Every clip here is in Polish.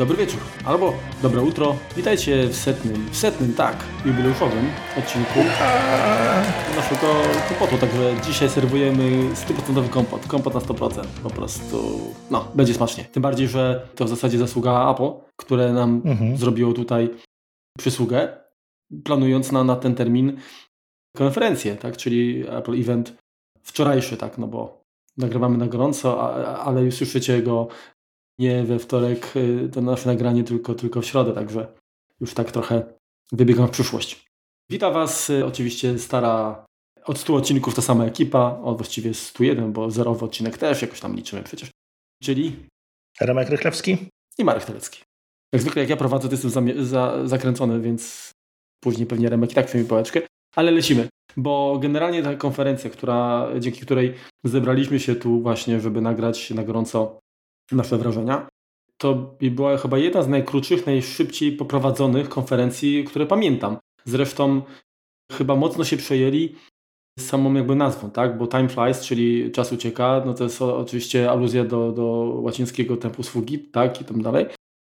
dobry wieczór albo dobre utro. Witajcie w setnym, w setnym, tak, jubileuszowym odcinku naszego kompotu. Także dzisiaj serwujemy 100% kompot. Kompot na 100%. Po prostu, no, będzie smacznie. Tym bardziej, że to w zasadzie zasługa Apple, które nam mhm. zrobiło tutaj przysługę, planując na, na ten termin konferencję, tak, czyli Apple Event wczorajszy, tak, no bo nagrywamy na gorąco, ale już słyszycie go nie we wtorek y, to nasze nagranie, tylko, tylko w środę, także już tak trochę wybiegam w przyszłość. Witam Was y, oczywiście stara od 100 odcinków ta sama ekipa, od właściwie 101, bo zerowy odcinek też jakoś tam liczymy przecież. Czyli Remek Rychlewski i Marek Telecki. Jak zwykle jak ja prowadzę, to jestem za, za, zakręcony, więc później pewnie Remek i tak mi pałeczkę, ale lecimy. Bo generalnie ta konferencja, która, dzięki której zebraliśmy się tu właśnie, żeby nagrać na gorąco nasze wrażenia. To była chyba jedna z najkrótszych, najszybciej poprowadzonych konferencji, które pamiętam. Zresztą chyba mocno się przejęli samą jakby nazwą, tak? Bo time flies, czyli czas ucieka, no to jest oczywiście aluzja do, do łacińskiego tempu fugit, tak? I tam dalej.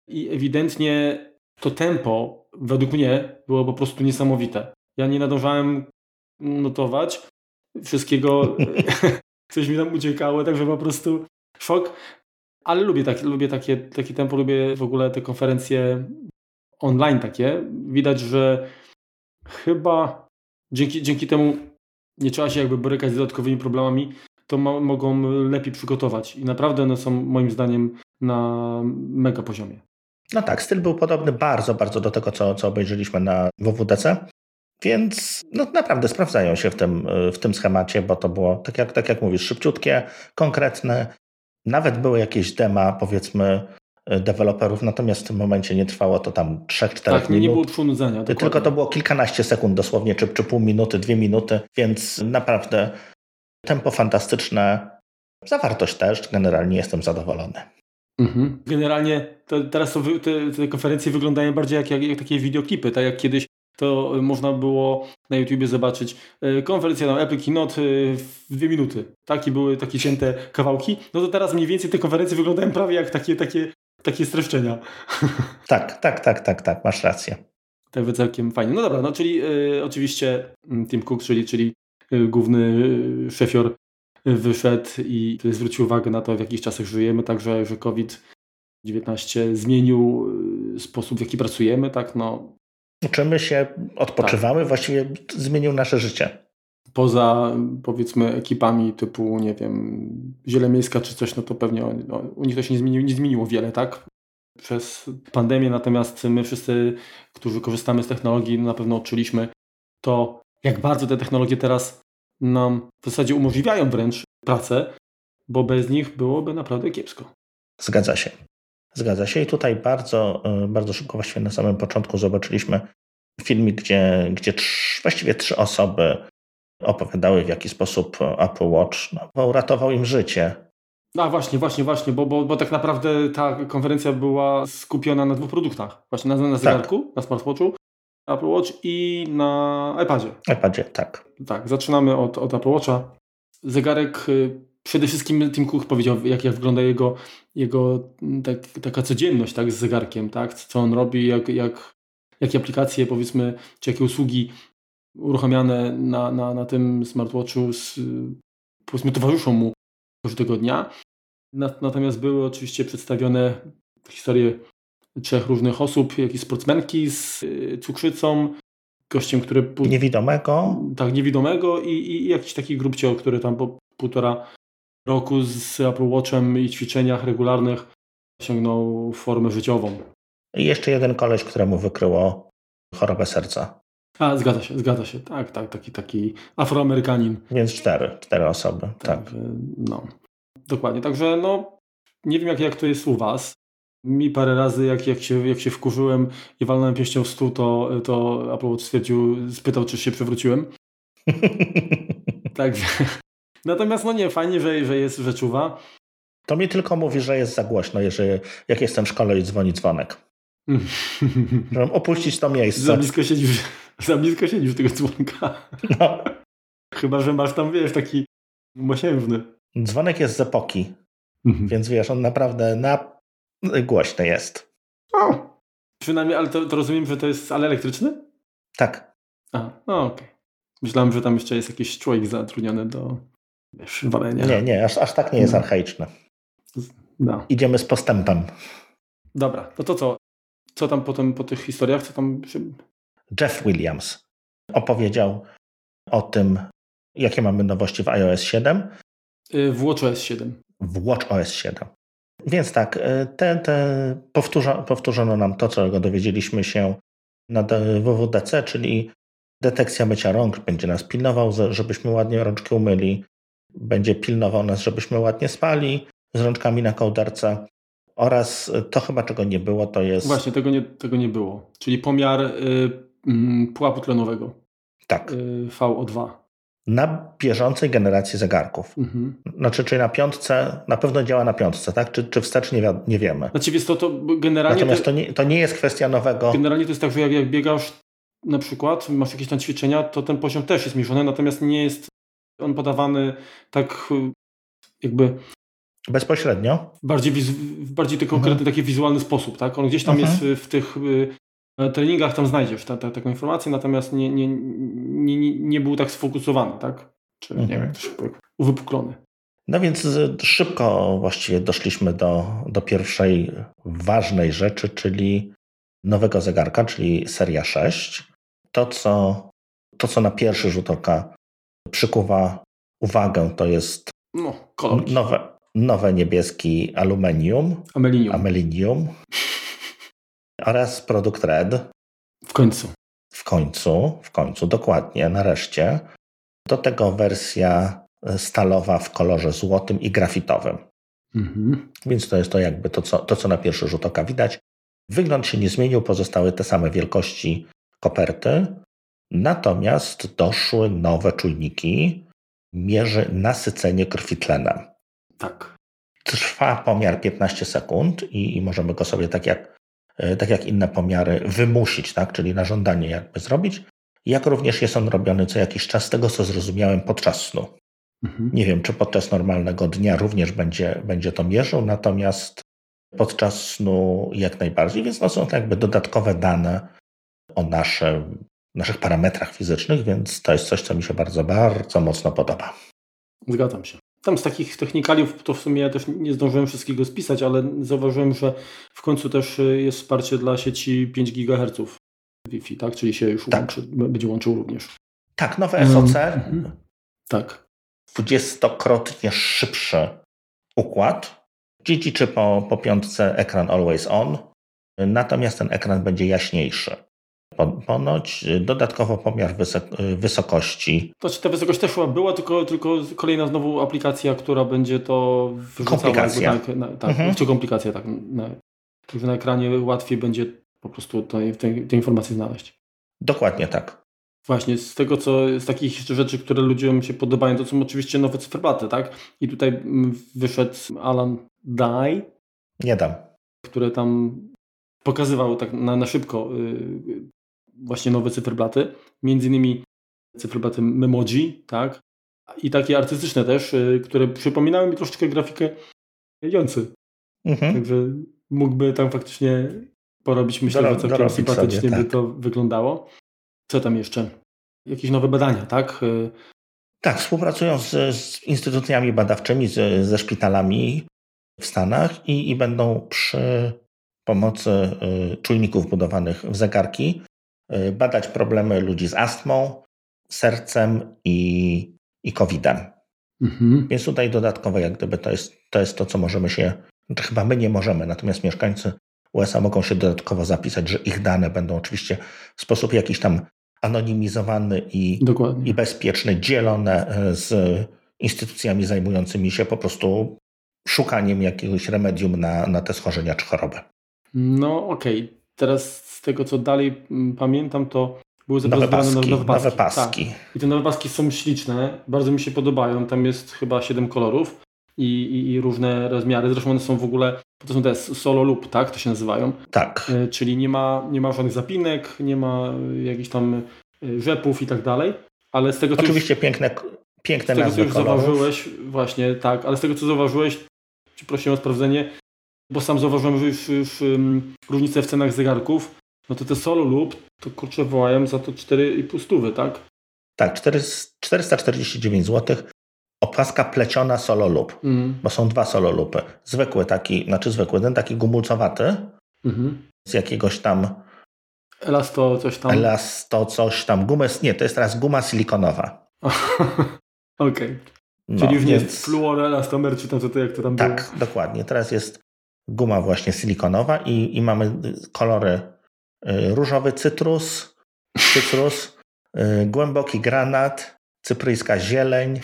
I ewidentnie to tempo, według mnie, było po prostu niesamowite. Ja nie nadążałem notować wszystkiego, coś mi tam uciekało, także po prostu szok. Ale lubię, tak, lubię takie, takie tempo, lubię w ogóle te konferencje online takie. Widać, że chyba dzięki, dzięki temu nie trzeba się jakby borykać z dodatkowymi problemami, to mogą lepiej przygotować. I naprawdę one są moim zdaniem na mega poziomie. No tak, styl był podobny bardzo, bardzo do tego, co, co obejrzeliśmy na WWDC. Więc no, naprawdę sprawdzają się w tym, w tym schemacie, bo to było, tak jak, tak jak mówisz, szybciutkie, konkretne, nawet były jakieś dema, powiedzmy, e, deweloperów, natomiast w tym momencie nie trwało to tam 3-4 tak, minut. nie było przynudzenia. Tylko to było kilkanaście sekund dosłownie, czy, czy pół minuty, dwie minuty, więc naprawdę tempo fantastyczne, zawartość też, generalnie jestem zadowolony. Mhm. Generalnie to, teraz to te, te, konferencje wyglądają bardziej jak, jak, jak takie wideoklipy, tak jak kiedyś to można było na YouTubie zobaczyć e, konferencję na Apple Keynote e, w dwie minuty. Takie były takie cięte kawałki. No to teraz mniej więcej te konferencje wyglądają prawie jak takie, takie, takie streszczenia. Tak, tak, tak, tak, tak, masz rację. Tak by całkiem fajnie. No dobra, no czyli y, oczywiście mm, Tim Cook, czyli, czyli główny szefior wyszedł i zwrócił uwagę na to, w jakich czasach żyjemy, także, że COVID-19 zmienił sposób, w jaki pracujemy, tak, no Uczymy się, odpoczywamy, tak. właściwie zmienił nasze życie. Poza powiedzmy ekipami typu, nie wiem, Zielemiejska czy coś, no to pewnie no, u nich to się nie zmieniło, nie zmieniło wiele, tak? Przez pandemię, natomiast my wszyscy, którzy korzystamy z technologii, na pewno odczuliśmy to, jak bardzo te technologie teraz nam w zasadzie umożliwiają wręcz pracę, bo bez nich byłoby naprawdę kiepsko. Zgadza się. Zgadza się i tutaj bardzo, e, bardzo szybko, właściwie na samym początku zobaczyliśmy filmik, gdzie, gdzie trz, właściwie trzy osoby opowiadały w jaki sposób Apple Watch no, uratował im życie. No właśnie, właśnie, właśnie, bo, bo, bo tak naprawdę ta konferencja była skupiona na dwóch produktach. Właśnie na, na zegarku, tak. na smartwatchu, Apple Watch i na iPadzie. iPadzie, tak. Tak, zaczynamy od, od Apple Watcha. Zegarek y, przede wszystkim Tim Cook powiedział, jak, jak wygląda jego, jego tak, taka codzienność tak, z zegarkiem, tak? co on robi, jak, jak, jakie aplikacje, powiedzmy, czy jakie usługi uruchamiane na, na, na tym smartwatchu z, powiedzmy towarzyszą mu każdego dnia. Natomiast były oczywiście przedstawione historie trzech różnych osób, jak i sportsmenki z y, cukrzycą, gościem, który... Niewidomego. Tak, niewidomego i, i jakiś taki grupcio, który tam po półtora roku z Apple Watchem i ćwiczeniach regularnych osiągnął formę życiową. I jeszcze jeden koleś, któremu wykryło chorobę serca. A, zgadza się, zgadza się. Tak, tak, taki, taki afroamerykanin. Więc cztery, cztery osoby, tak. tak. No, dokładnie. Także no, nie wiem jak, jak to jest u Was. Mi parę razy, jak, jak, się, jak się wkurzyłem i walnąłem pięścią w stół, to, to Apple Watch stwierdził, spytał, czy się przewróciłem. Także Natomiast no nie, fajnie, że, że jest, że czuwa. To mi tylko mówi, że jest za głośno, jeżeli, jak jestem w szkole i dzwoni dzwonek. Żeby opuścić to miejsce. Za blisko siedzisz, za blisko siedzisz tego dzwonka. No. Chyba, że masz tam, wiesz, taki mosiężny. Dzwonek jest z epoki, mhm. więc wiesz, on naprawdę na... głośny jest. O. Przynajmniej, ale to, to rozumiem, że to jest ale elektryczny? Tak. A, no okej. Okay. Myślałem, że tam jeszcze jest jakiś człowiek zatrudniony do wiesz, walenia. Nie, nie, aż, aż tak nie jest no. archaiczne. No. Idziemy z postępem. Dobra, no to co? Co tam potem po tych historiach? Co tam... Jeff Williams opowiedział o tym, jakie mamy nowości w iOS 7. Y, w WatchOS 7. W WatchOS 7. Więc tak, y, te, te powtórzo, powtórzono nam to, czego dowiedzieliśmy się na WWDC, czyli detekcja mycia rąk, będzie nas pilnował, żebyśmy ładnie rączki umyli, będzie pilnował nas, żebyśmy ładnie spali z rączkami na kołderce. Oraz to chyba czego nie było, to jest. Właśnie, tego nie, tego nie było. Czyli pomiar y, y, pułapu tlenowego. Tak. Y, VO2. Na bieżącej generacji zegarków. Mhm. Znaczy, czyli na piątce, na pewno działa na piątce, tak? Czy, czy wstecz nie, wi nie wiemy. Znaczy, jest to, to generalnie. Natomiast to, to, nie, to nie jest kwestia nowego. Generalnie to jest tak, że jak, jak biegasz na przykład, masz jakieś tam ćwiczenia, to ten poziom też jest mierzony, natomiast nie jest on podawany tak jakby Bezpośrednio? Bardziej, w bardziej to konkretny mhm. taki wizualny sposób, tak? On gdzieś tam mhm. jest w tych y, treningach, tam znajdziesz ta, ta, taką informację, natomiast nie, nie, nie, nie był tak sfokusowany, tak? Czy mhm. nie wiem, jak to się uwypuklony. No więc szybko właściwie doszliśmy do, do pierwszej ważnej rzeczy, czyli nowego zegarka, czyli seria 6. To, co, to, co na pierwszy rzut oka przykuwa uwagę, to jest no, nowe, nowe niebieski aluminium. Amelinium. Amelinium. oraz produkt Red. W końcu. W końcu, w końcu, dokładnie, nareszcie. Do tego wersja stalowa w kolorze złotym i grafitowym. Mhm. Więc to jest to jakby to co, to, co na pierwszy rzut oka widać. Wygląd się nie zmienił, pozostały te same wielkości koperty, natomiast doszły nowe czujniki, mierzy nasycenie krwi tlenem. Tak. Trwa pomiar 15 sekund i, i możemy go sobie tak jak, e, tak jak inne pomiary wymusić, tak? czyli na żądanie jakby zrobić. Jak również jest on robiony co jakiś czas, z tego co zrozumiałem, podczas snu. Mhm. Nie wiem, czy podczas normalnego dnia również będzie, będzie to mierzył, natomiast podczas snu jak najbardziej, więc no są to jakby dodatkowe dane o nasze, naszych parametrach fizycznych, więc to jest coś, co mi się bardzo, bardzo mocno podoba. Zgadzam się. Tam z takich technikaliów to w sumie ja też nie zdążyłem wszystkiego spisać, ale zauważyłem, że w końcu też y, jest wsparcie dla sieci 5 GHz Wi-Fi, tak? Czyli się już tak. łączy, będzie łączył również. Tak, nowe SOC. Mhm. Tak. Dwudziestokrotnie szybszy układ. czy po, po piątce ekran always on, natomiast ten ekran będzie jaśniejszy. Ponoć dodatkowo pomiar wysokości. To znaczy ta wysokość też była, tylko, tylko kolejna znowu aplikacja, która będzie to wyrzucała. Komplikacja. Na, na, tak, mhm. czy komplikacja, tak. Na, na ekranie łatwiej będzie po prostu te, te, te informacje znaleźć. Dokładnie tak. Właśnie, z tego co, z takich rzeczy, które ludziom się podobają, to są oczywiście nowe cyfroplaty, tak? I tutaj mm, wyszedł Alan Dye. Nie dam. Który tam pokazywał tak na, na szybko y, właśnie nowe cyfroplaty, między innymi cyfroplaty Memoji, tak? I takie artystyczne też, y, które przypominały mi troszeczkę grafikę Jący. Mhm. Także mógłby tam faktycznie porobić, myślę, że całkiem sympatycznie sobie, tak. by to wyglądało. Co tam jeszcze? Jakieś nowe badania, tak? Y, tak, współpracują z, z instytucjami badawczymi, z, ze szpitalami w Stanach i, i będą przy pomocy y, czujników budowanych w zegarki badać problemy ludzi z astmą, sercem i, i COVID-em. Mhm. Więc tutaj dodatkowo, jak gdyby to jest, to jest to, co możemy się, znaczy chyba my nie możemy, natomiast mieszkańcy USA mogą się dodatkowo zapisać, że ich dane będą oczywiście w sposób jakiś tam anonimizowany i, i bezpieczny, dzielone y, z instytucjami zajmującymi się po prostu szukaniem jakiegoś remedium na, na te schorzenia czy choroby. No okej, okay. Teraz z tego co dalej mm, pamiętam, to były zaprezentowane nowe, nowe, paski. Nowe paski. Tak. I te nowe paski są śliczne, bardzo mi się podobają. Tam jest chyba 7 kolorów i, i, i, różne rozmiary. Zresztą one są w ogóle, to są te solo loop, tak? To się nazywają. Tak. E, czyli nie ma, nie ma żadnych zapinek, nie ma jakichś tam e, rzepów i tak dalej. Ale z tego Oczywiście już, piękne, piękne z tego, co już kolorów. zauważyłeś, właśnie tak, ale z tego co zauważyłeś, prosiłem o sprawdzenie, bo sam zauważyłem, że już, już um, różnice w cenach zegarków, no to te solo lub to kurczę wołają za to 4,5 stówy, tak? Tak, 449 zł. Opaska pleciona solo lub, mm. bo są dwa solo lupy. Zwykły taki, znaczy zwykły, ten taki gumulcowaty mm-hmm. z jakiegoś tam Elasto coś tam. Elasto coś tam. Gumę, nie, to jest teraz guma silikonowa. Okej. Okay. No, Czyli już nie jest fluor, elastomer, czy tam co to, jak to tam tak, było? Tak, dokładnie. Teraz jest guma właśnie silikonowa i, i mamy kolory y, różowy cytrus, cytrus, y, głęboki granat, cypryjska zieleń,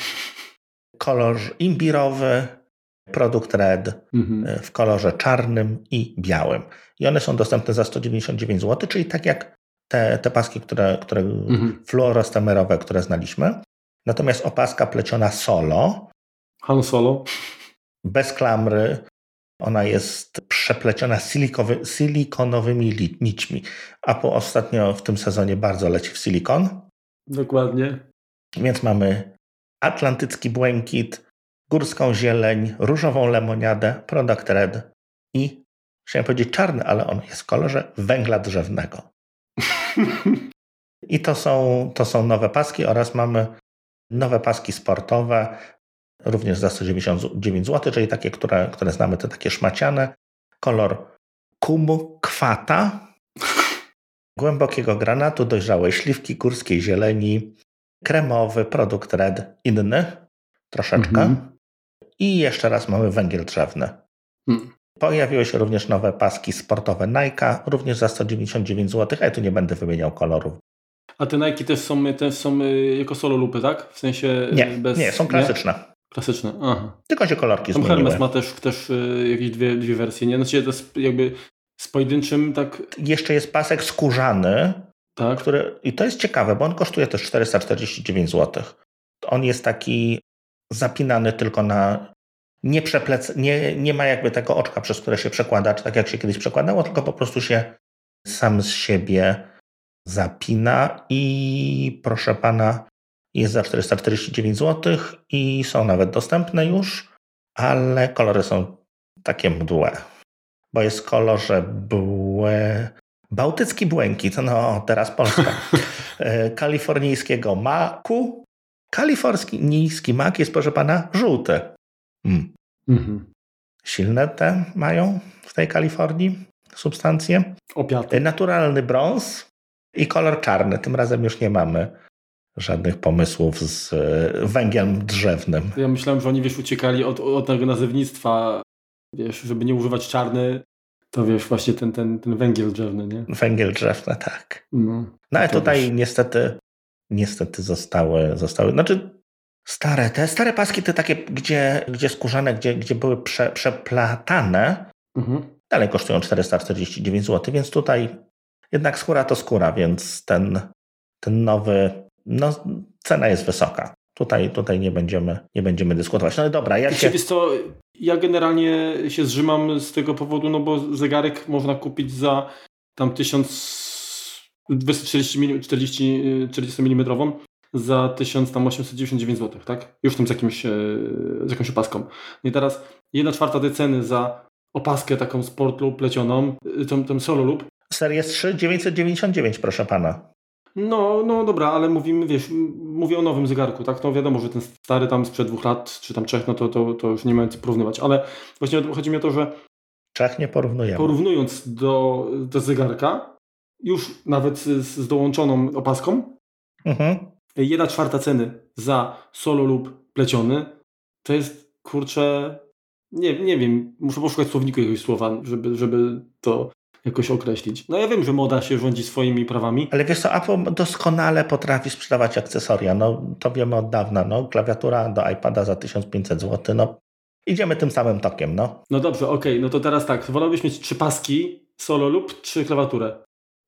kolor imbirowy, produkt red mhm. Y, w kolorze czarnym i białym. I one są dostępne za 199 zł, czyli tak jak te, te paski, które, które mhm. fluorostamerowe, które znaliśmy. Natomiast opaska pleciona solo. Han Solo. Bez klamry. Ona jest przepleciona silikowy, silikonowymi nićmi. A po ostatnio w tym sezonie bardzo leci w silikon. Dokładnie. Więc mamy atlantycki błękit, górską zieleń, różową lemoniadę, product red i chciałem powiedzieć czarny, ale on jest w kolorze węgla drzewnego. I to są, to są nowe paski oraz mamy nowe paski sportowe, również za 199 zł, czyli takie, które, które znamy, te takie szmaciane. Kolor kumu kwata, głębokiego granatu, dojrzałej śliwki, górskiej zieleni, kremowy, produkt red, inny, troszeczkę. -hmm. I jeszcze raz mamy węgiel drzewny. Mm. Pojawiły się również nowe paski sportowe Nike, również za 199 zł, ale tu nie będę wymieniał kolorów. A te Nike też są, też są y, jako solo lupy, tak? W sensie nie, bez... Nie, są klasyczne. Nie? Klasyczne, aha. Tylko się kolorki Tam zmieniły. Hermes ma też, też y, jakieś dwie, dwie wersje, nie? Znaczy to jest jakby z pojedynczym tak... Jeszcze jest pasek skórzany, tak. który, i to jest ciekawe, bo on kosztuje też 449 zł. On jest taki zapinany tylko na nie, przeplec, nie, nie ma jakby tego oczka, przez które się przekłada, czy tak jak się kiedyś przekładało, tylko po prostu się sam z siebie zapina i proszę pana, jest za 449 zł i są nawet dostępne już, ale kolory są takie mdłe, bo jest w kolorze błe... Bałtycki błękit, no teraz Polska, e, kalifornijskiego maku. Kalifornijski mak jest, proszę pana, żółty. Hmm. Mhm. Silne te mają w tej Kalifornii substancje. Opiaty. Naturalny brąz i kolor czarny. Tym razem już nie mamy żadnych pomysłów z e, węglem drzewnym. Ja myślałem, że oni wiesz, uciekali od, od tego nazewnictwa, wiesz, żeby nie używać czarny, to wiesz, właśnie ten, ten, ten węgiel drzewny, nie? Węgiel drzewny, tak. No, no ale tutaj wiesz. niestety niestety zostały, zostały, znaczy Stare, te stare paski te takie, gdzie, gdzie skórzane, gdzie, gdzie były prze, przeplatane, mhm. dalej kosztują 449 zł, więc tutaj jednak skóra to skóra, więc ten, ten nowy, no cena jest wysoka. Tutaj, tutaj nie, będziemy, nie będziemy dyskutować. No dobra, jak się... co, ja generalnie się zrzymam z tego powodu, no bo zegarek można kupić za tam 1000 240 40, 40 mm za 1899 zł, tak? Już tym z, jakimś, e, z jakąś opaską. No i teraz jedna czwarta tej ceny za opaskę taką sport lub plecioną, e, tą, tą solo lub. Series 3 999, proszę pana. No, no dobra, ale mówimy, wiesz, mówię o nowym zegarku, tak? No wiadomo, że ten stary tam sprzed dwóch lat, czy tam trzech, no to, to, to już nie ma co porównywać, ale właśnie chodzi mi o to, że Trzech nie porównujemy. Porównując do, do zegarka, już nawet z, z dołączoną opaską, mhm. jedna czwarta ceny za solo lub pleciony, to jest kurczę, nie, nie wiem, muszę poszukać słowniku jakiegoś słowa, żeby, żeby to jakoś określić. No ja wiem, że moda się rządzi swoimi prawami. Ale wiesz co, Apple doskonale potrafi sprzedawać akcesoria. No to wiemy od dawna. No, klawiatura do iPada za 1500 zł. No idziemy tym samym tokiem, no. No dobrze, okej. Okay. No to teraz tak. Wolałbyś mieć trzy paski solo lub trzy klawiaturę?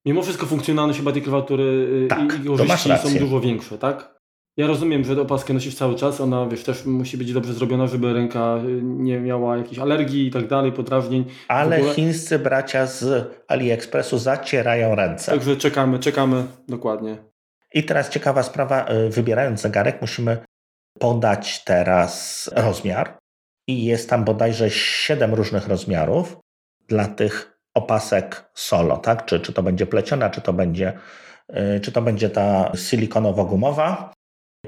Mimo wszystko funkcjonalność chyba tej klawiatury y, tak, i korzyści są dużo większe, tak? Ja rozumiem, że opaskę nosisz cały czas, ona wiesz, też musi być dobrze zrobiona, żeby ręka y, nie miała jakichś alergii i tak dalej, podrażnień. Ale chińscy bracia z AliExpressu zacierają ręce. Także czekamy, czekamy, dokładnie. I teraz ciekawa sprawa, y, wybierając zegarek musimy podać teraz rozmiar i jest tam bodajże 7 różnych rozmiarów dla tych opasek solo, tak? Czy, czy to będzie pleciona, czy to będzie, y, czy to będzie ta silikonowo-gumowa.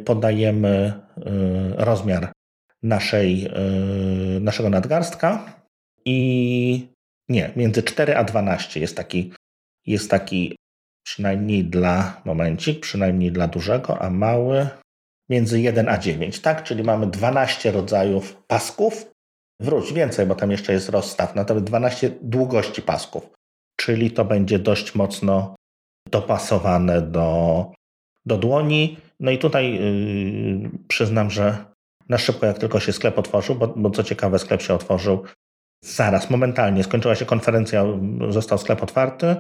Podajemy y, rozmiar naszej, y, naszego nadgarstka i nie, między 4 a 12 jest taki, jest taki przynajmniej dla, momencik, przynajmniej dla dużego, a mały między 1 a 9, tak? Czyli mamy 12 rodzajów pasków. Wróć więcej, bo tam jeszcze jest rozstaw, natomiast 12 długości pasków. Czyli to będzie dość mocno dopasowane do, do dłoni. No i tutaj yy, przyznam, że na szybko, jak tylko się sklep otworzył, bo, bo co ciekawe, sklep się otworzył zaraz, momentalnie. Skończyła się konferencja, został sklep otwarty.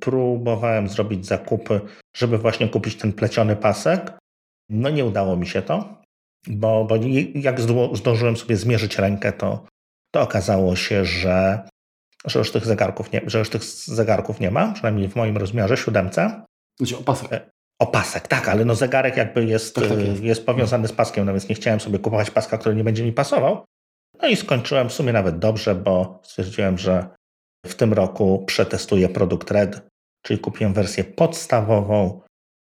Próbowałem zrobić zakupy, żeby właśnie kupić ten pleciony pasek. No nie udało mi się to, bo, bo jak zdążyłem sobie zmierzyć rękę, to, to okazało się, że, że, już tych zegarków nie, że już tych zegarków nie ma, przynajmniej w moim rozmiarze siódemce. Znaczy opasek. Opasek, tak, ale no zegarek jakby jest, tak, tak jest. jest powiązany z paskiem, no więc nie chciałem sobie kupować paska, który nie będzie mi pasował. No i skończyłem w sumie nawet dobrze, bo stwierdziłem, że w tym roku przetestuję produkt Red, czyli kupiłem wersję podstawową,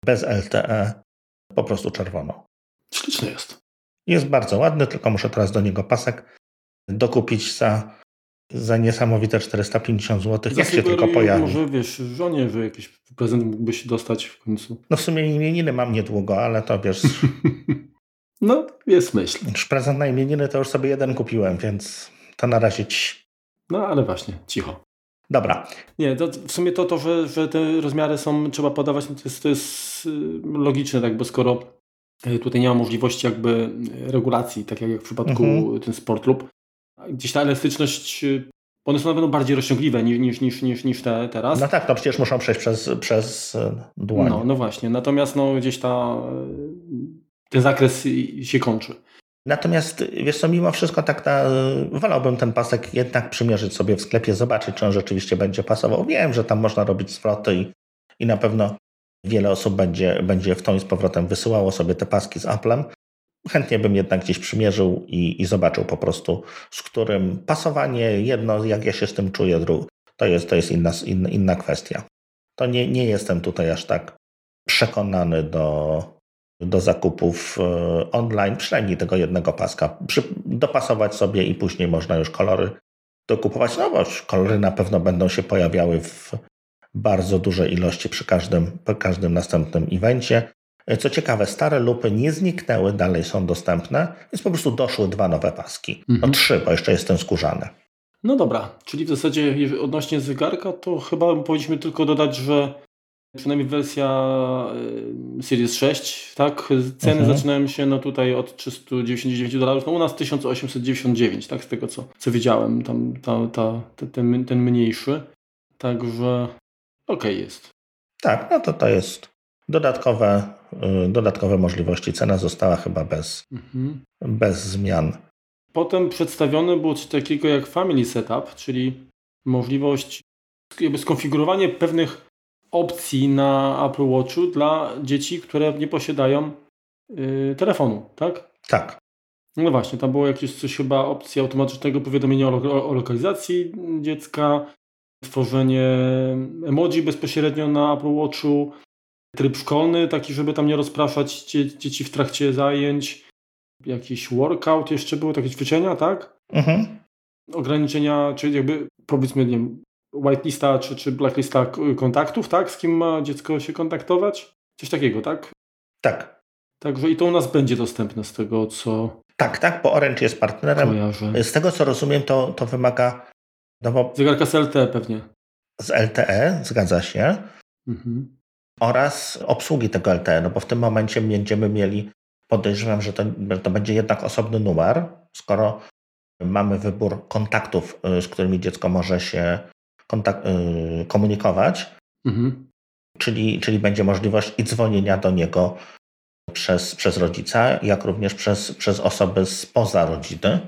bez LTE, po prostu czerwoną. Śliczny jest. Jest bardzo ładny, tylko muszę teraz do niego pasek dokupić za, za niesamowite 450 zł, jak się tylko pojawi. Może wiesz, żonie, że jakiś prezent mógłbyś dostać w końcu. No w sumie imieniny mam niedługo, ale to wiesz... no, jest myśl. Już prezent na imieniny to już sobie jeden kupiłem, więc to na razie ci. No ale właśnie, cicho. Dobra. Nie, to w sumie to, to że, że te rozmiary są, trzeba podawać, no to, jest, to jest y, logiczne, tak, bo skoro y, tutaj nie ma możliwości jakby regulacji, tak jak w przypadku mhm. ten Sport Lub, gdzieś ta elastyczność, y, one są na pewno bardziej rozciągliwe niż, niż, niż, niż te teraz. No tak, no przecież muszą przejść przez, przez dłoń. No, no właśnie, natomiast no, gdzieś ta, ten zakres się kończy. Natomiast wiesz co, mimo wszystko tak na, wolałbym ten pasek jednak przymierzyć sobie w sklepie, zobaczyć, czy on rzeczywiście będzie pasował. Wiem, że tam można robić zwroty i, i na pewno wiele osób będzie, będzie w tą i z powrotem wysyłało sobie te paski z Applem. Chętnie bym jednak gdzieś przymierzył i, i zobaczył po prostu, z którym pasowanie jedno, jak ja się z tym czuję, to jest, to jest inna, inna, inna kwestia. To nie, nie jestem tutaj aż tak przekonany do, do zakupów e, online, przynajmniej tego jednego paska. Przy, dopasować sobie i później można już kolory dokupować. No bo kolory na pewno będą się pojawiały w bardzo dużej ilości przy każdym, przy każdym następnym evencie. Co ciekawe, stare lupy nie zniknęły, dalej są dostępne, więc po prostu doszły dwa nowe paski. No mhm. trzy, bo jeszcze jest ten skórzany. No dobra, czyli w zasadzie odnośnie zegarka, to chyba powinniśmy tylko dodać, że przynajmniej wersja y, Series 6, tak? Ceny mhm. zaczynają się no tutaj od 399 dolarów, no u nas 1899, tak? Z tego co, co widziałem, tam ta, ta, ten, ten mniejszy. Także okej okay jest. Tak, no to to jest dodatkowe, dodatkowe możliwości. Cena została chyba bez, mhm. bez zmian. Potem przedstawione było coś takiego jak Family Setup, czyli możliwość jakby skonfigurowanie pewnych opcji na Apple Watchu dla dzieci, które nie posiadają yy, telefonu, tak? Tak. No właśnie, tam było jakieś coś chyba opcji automatycznego powiadomienia o, lo o lokalizacji dziecka, tworzenie emoji bezpośrednio na Apple Watchu, tryb szkolny, taki, żeby tam nie rozpraszać dzie dzieci w trakcie zajęć, jakiś workout jeszcze było, takie ćwiczenia, tak? Mhm. Ograniczenia, czyli jakby powiedzmy, nie wiem, whitelista czy, czy blacklista kontaktów, tak? Z kim ma dziecko się kontaktować? Coś takiego, tak? Tak. Także i to u nas będzie dostępne z tego, co. Tak, tak, bo Orange jest partnerem. Kojarzę. Z tego, co rozumiem, to, to wymaga. No bo... Zegarka z LTE pewnie. Z LTE, zgadza się. Mhm. Oraz obsługi tego LTE, no bo w tym momencie będziemy mieli, podejrzewam, że to, to będzie jednak osobny numer, skoro mamy wybór kontaktów, y, z którymi dziecko może się Y, komunikować, mhm. czyli, czyli będzie możliwość i dzwonienia do niego przez, przez rodzica, jak również przez, przez osoby spoza rodziny,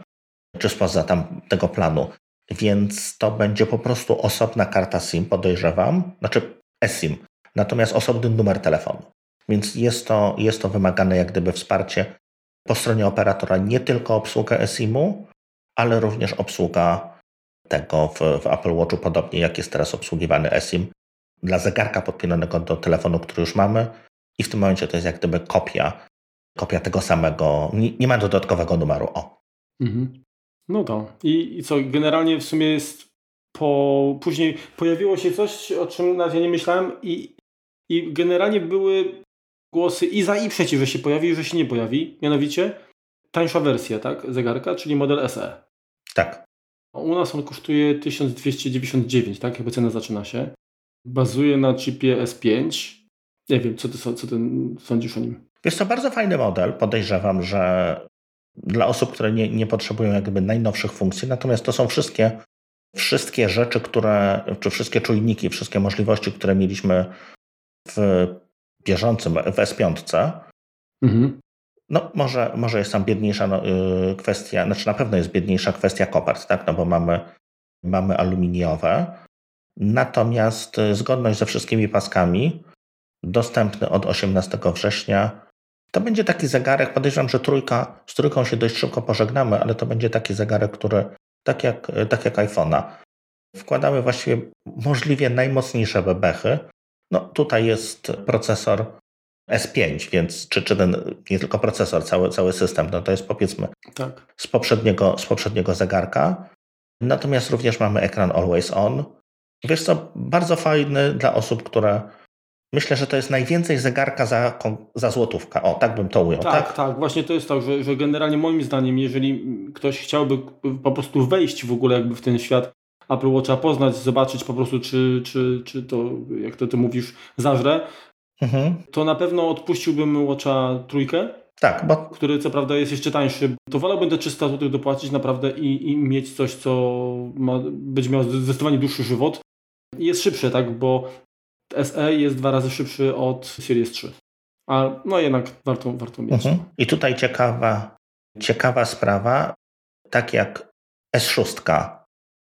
czy spoza tam tego planu. Więc to będzie po prostu osobna karta SIM, podejrzewam, znaczy eSIM, natomiast osobny numer telefonu. Więc jest to, jest to wymagane jak gdyby wsparcie po stronie operatora nie tylko obsługa eSIM-u, ale również obsługa tego w, w Apple Watchu, podobnie jak jest teraz obsługiwany eSIM dla zegarka podpinanego do telefonu, który już mamy. I w tym momencie to jest jak gdyby kopia, kopia tego samego, nie, nie ma dodatkowego numeru. O. Mhm. No to. I, I co, generalnie w sumie jest po, później pojawiło się coś, o czym na razie nie myślałem i, i generalnie były głosy i za i przeciw, że się pojawi i że się nie pojawi. Mianowicie tańsza wersja, tak, zegarka, czyli model SE. Tak. U nas on kosztuje 1299, tak, jakby cena zaczyna się. Bazuje na chipie S5. Nie wiem, co ty, co ty sądzisz o nim? Jest to bardzo fajny model. Podejrzewam, że dla osób, które nie, nie potrzebują jakby najnowszych funkcji, natomiast to są wszystkie, wszystkie rzeczy, które, czy wszystkie czujniki, wszystkie możliwości, które mieliśmy w bieżącym, w S5. Mhm. No, może, może jest tam biedniejsza no, yy, kwestia, znaczy na pewno jest biedniejsza kwestia kopert, tak? No bo mamy, mamy aluminiowe. Natomiast y, zgodność ze wszystkimi paskami, dostępny od 18 września. To będzie taki zegarek, podejrzewam, że trójka, z trójką się dość szybko pożegnamy, ale to będzie taki zegarek, który tak jak, tak jak iPhone'a. Wkładamy właściwie możliwie najmocniejsze bebechy. No tutaj jest procesor S5, więc czy, czy ten, nie tylko procesor, cały, cały system, no to jest powiedzmy tak. z, poprzedniego, z poprzedniego zegarka. Natomiast również mamy ekran Always On. Wiesz co, bardzo fajny dla osób, które Myślę, że to jest najwięcej zegarka za, za złotówkę. O, tak bym to ujął. Tak, tak, tak. Właśnie to jest tak, że, że generalnie moim zdaniem, jeżeli ktoś chciałby po prostu wejść w ogóle jakby w ten świat Apple Watcha, poznać, zobaczyć po prostu, czy, czy, czy to, jak to ty mówisz, zażre, mhm. to na pewno odpuściłbym Watcha trójkę. Tak, bo... Który co prawda jest jeszcze tańszy. To wolałbym te 300 zł dopłacić naprawdę i, i mieć coś, co ma, będzie miało zdecydowanie dłuższy żywot. Jest szybsze, tak, bo SE jest dwa razy szybszy od Series 3. A no jednak warto, warto mieć. Mhm. I tutaj ciekawa, ciekawa sprawa, tak jak S6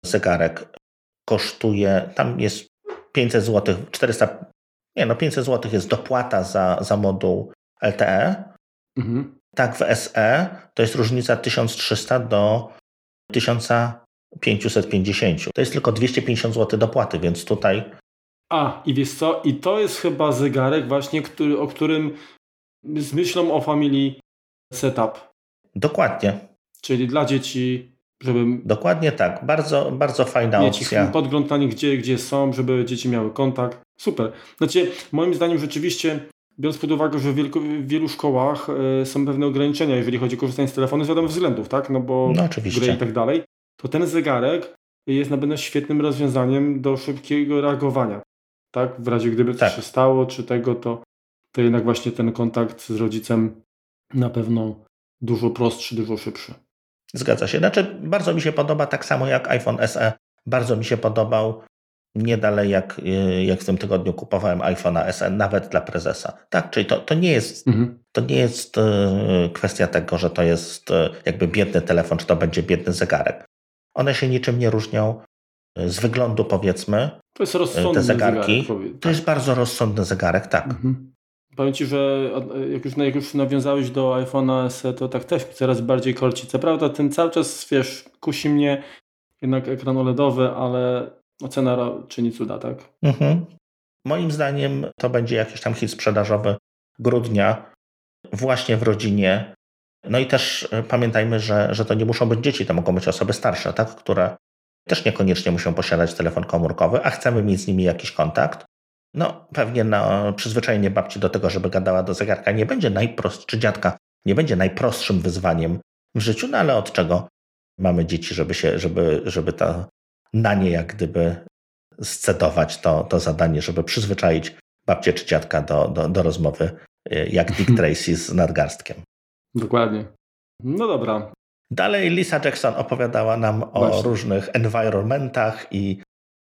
zegarek kosztuje, tam jest 500 zł, 400, nie no 500 zł jest dopłata za, za moduł LTE. Mhm. Tak w SE to jest różnica 1300 do 1550. To jest tylko 250 zł dopłaty, więc tutaj a, i wiesz co? I to jest chyba zegarek właśnie, który, o którym z myślą o familii setup. Dokładnie. Czyli dla dzieci, żeby... Dokładnie tak. Bardzo, bardzo fajna mieć opcja. podgląd na nich, gdzie, gdzie są, żeby dzieci miały kontakt. Super. Znaczy, moim zdaniem rzeczywiście, biorąc pod uwagę, że w, wielu, w wielu szkołach y, są pewne ograniczenia, jeżeli chodzi o korzystanie z telefonu z wiadomych względów, tak? No bo no, oczywiście. gry i tak dalej. To ten zegarek jest na pewno świetnym rozwiązaniem do szybkiego reagowania tak? W razie gdyby coś tak. się stało, czy tego, to, to jednak właśnie ten kontakt z rodzicem na pewno dużo prostszy, dużo szybszy. Zgadza się. Znaczy, bardzo mi się podoba, tak samo jak iPhone SE. Bardzo mi się podobał. Nie dalej jak, y, jak w tym tygodniu kupowałem iPhone'a SE, nawet dla prezesa. Tak, czyli to, to nie jest, mhm. to nie jest y, kwestia tego, że to jest y, jakby biedny telefon, czy to będzie biedny zegarek. One się niczym nie różnią z wyglądu powiedzmy, to jest rozsądny te zegarki. Zegarek, to tak. jest bardzo rozsądny zegarek, tak. Mhm. Powiem Ci, że jak już, jak już nawiązałeś do iPhone'a SE, to tak też coraz bardziej korci. Co prawda ten cały czas, wiesz, kusi mnie jednak ekran OLEDowy, ale ocena czyni cuda, tak? Mhm. Moim zdaniem to będzie jakiś tam hit sprzedażowy grudnia właśnie w rodzinie. No i też e, pamiętajmy, że, że to nie muszą być dzieci, to mogą być osoby starsze, tak? które też niekoniecznie muszą posiadać telefon komórkowy, a chcemy mieć z nimi jakiś kontakt. No, pewnie na przyzwyczajenie babci do tego, żeby gadała do zegarka nie będzie najprostszym, czy dziadka nie będzie najprostszym wyzwaniem w życiu, no ale od czego mamy dzieci, żeby się, żeby, żeby to na nie jak gdyby scedować to, to zadanie, żeby przyzwyczaić babcię czy dziadka do, do, do rozmowy y, jak Dick Tracy z nadgarstkiem. Dokładnie. No dobra, Dalej Lisa Jackson opowiadała nam o Właśnie. różnych environmentach i,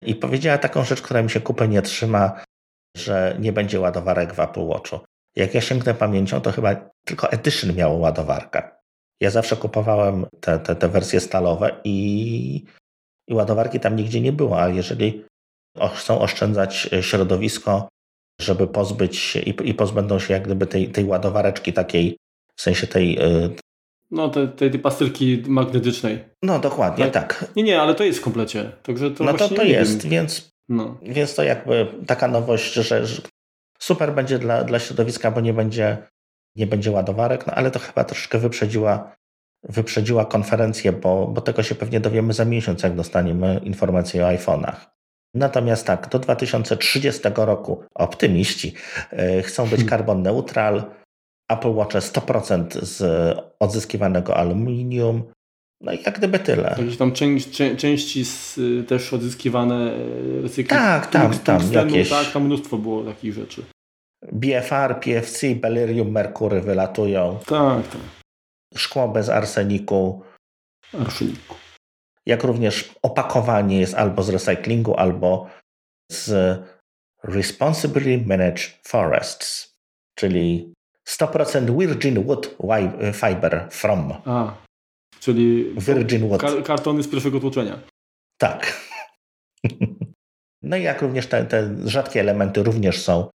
i powiedziała taką rzecz, która mi się kupy nie trzyma, że nie będzie ładowarek w Apple Watchu. Jak ja sięgnę pamięcią, to chyba tylko Edition miało ładowarkę. Ja zawsze kupowałem te, te, te wersje stalowe i, i ładowarki tam nigdzie nie było, a jeżeli chcą oszczędzać środowisko, żeby pozbyć się i, i pozbędą się jak gdyby tej, tej ładowareczki takiej, w sensie tej, y, No, tej, tej pastylki magnetycznej. No, dokładnie, tak. tak. Nie, nie, ale to jest w komplecie. Także to no to to jest, więc, no. więc to jakby taka nowość, że, że super będzie dla, dla środowiska, bo nie będzie, nie będzie ładowarek, no ale to chyba troszkę wyprzedziła, wyprzedziła konferencję, bo, bo tego się pewnie dowiemy za miesiąc, jak dostaniemy informacje o iPhone'ach. Natomiast tak, do 2030 roku optymiści yy, chcą być carbon neutral, Apple Watch 100% z odzyskiwanego aluminium, no i jak gdyby tyle. Jakieś tam części z, też odzyskiwane recykling. Tak, tak, tam jakieś... Tak, tam mnóstwo było takich rzeczy. BFR, PFC, Belerium, Merkury wylatują. Tak, tak. Szkło bez arseniku. Arseniku. Jak również opakowanie jest albo z recyklingu, albo z Responsibly Managed Forests, czyli 100% Virgin Wood Fiber from. A, czyli Virgin. Kar kartony z pierwszego tłoczenia. Tak. No i jak również te, te rzadkie elementy również są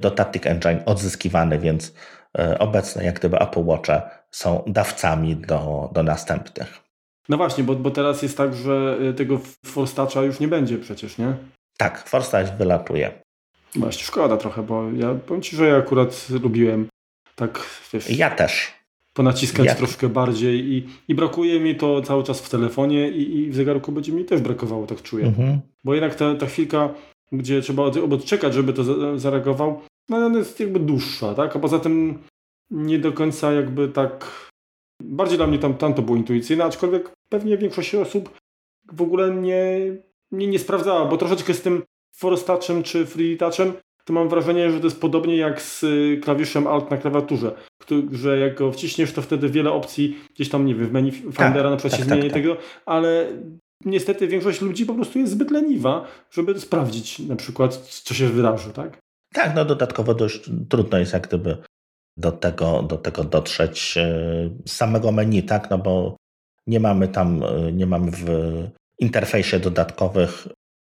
do Taptic Engine odzyskiwane, więc e, obecne jak gdyby Apple Watche są dawcami do, do następnych. No właśnie, bo, bo teraz jest tak, że e, tego Force Toucha już nie będzie przecież, nie? Tak, Force Touch wylatuje. Właśnie, szkoda trochę, bo ja powiem Ci, że ja akurat lubiłem tak, wiesz... Ja też. Ponaciskać ja... troszkę bardziej i, i brakuje mi to cały czas w telefonie i, i w zegarku będzie mi też brakowało, tak czuję. Mhm. Bo jednak ta, ta chwilka, gdzie trzeba odczekać, żeby to zareagował, no ona jest jakby dłuższa, tak? A poza tym nie do końca jakby tak... Bardziej dla mnie tam, tam to było intuicyjne, aczkolwiek pewnie większość osób w ogóle nie, nie, nie sprawdzała, bo troszeczkę z tym Force Touchem czy Free Touchem to mam wrażenie, że to jest podobnie jak z y, klawiszem Alt na klawiaturze, że jak go wciśniesz, to wtedy wiele opcji gdzieś tam, nie wiem, w menu Findera tak, na przykład tak, się tak, zmieni tak. tego, ale niestety większość ludzi po prostu jest zbyt leniwa, żeby sprawdzić na przykład, co się wydarzy, tak? Tak, no dodatkowo dość trudno jest jak gdyby do tego, do tego dotrzeć e, z samego menu, tak? No bo nie mamy tam, e, nie mamy w interfejsie dodatkowych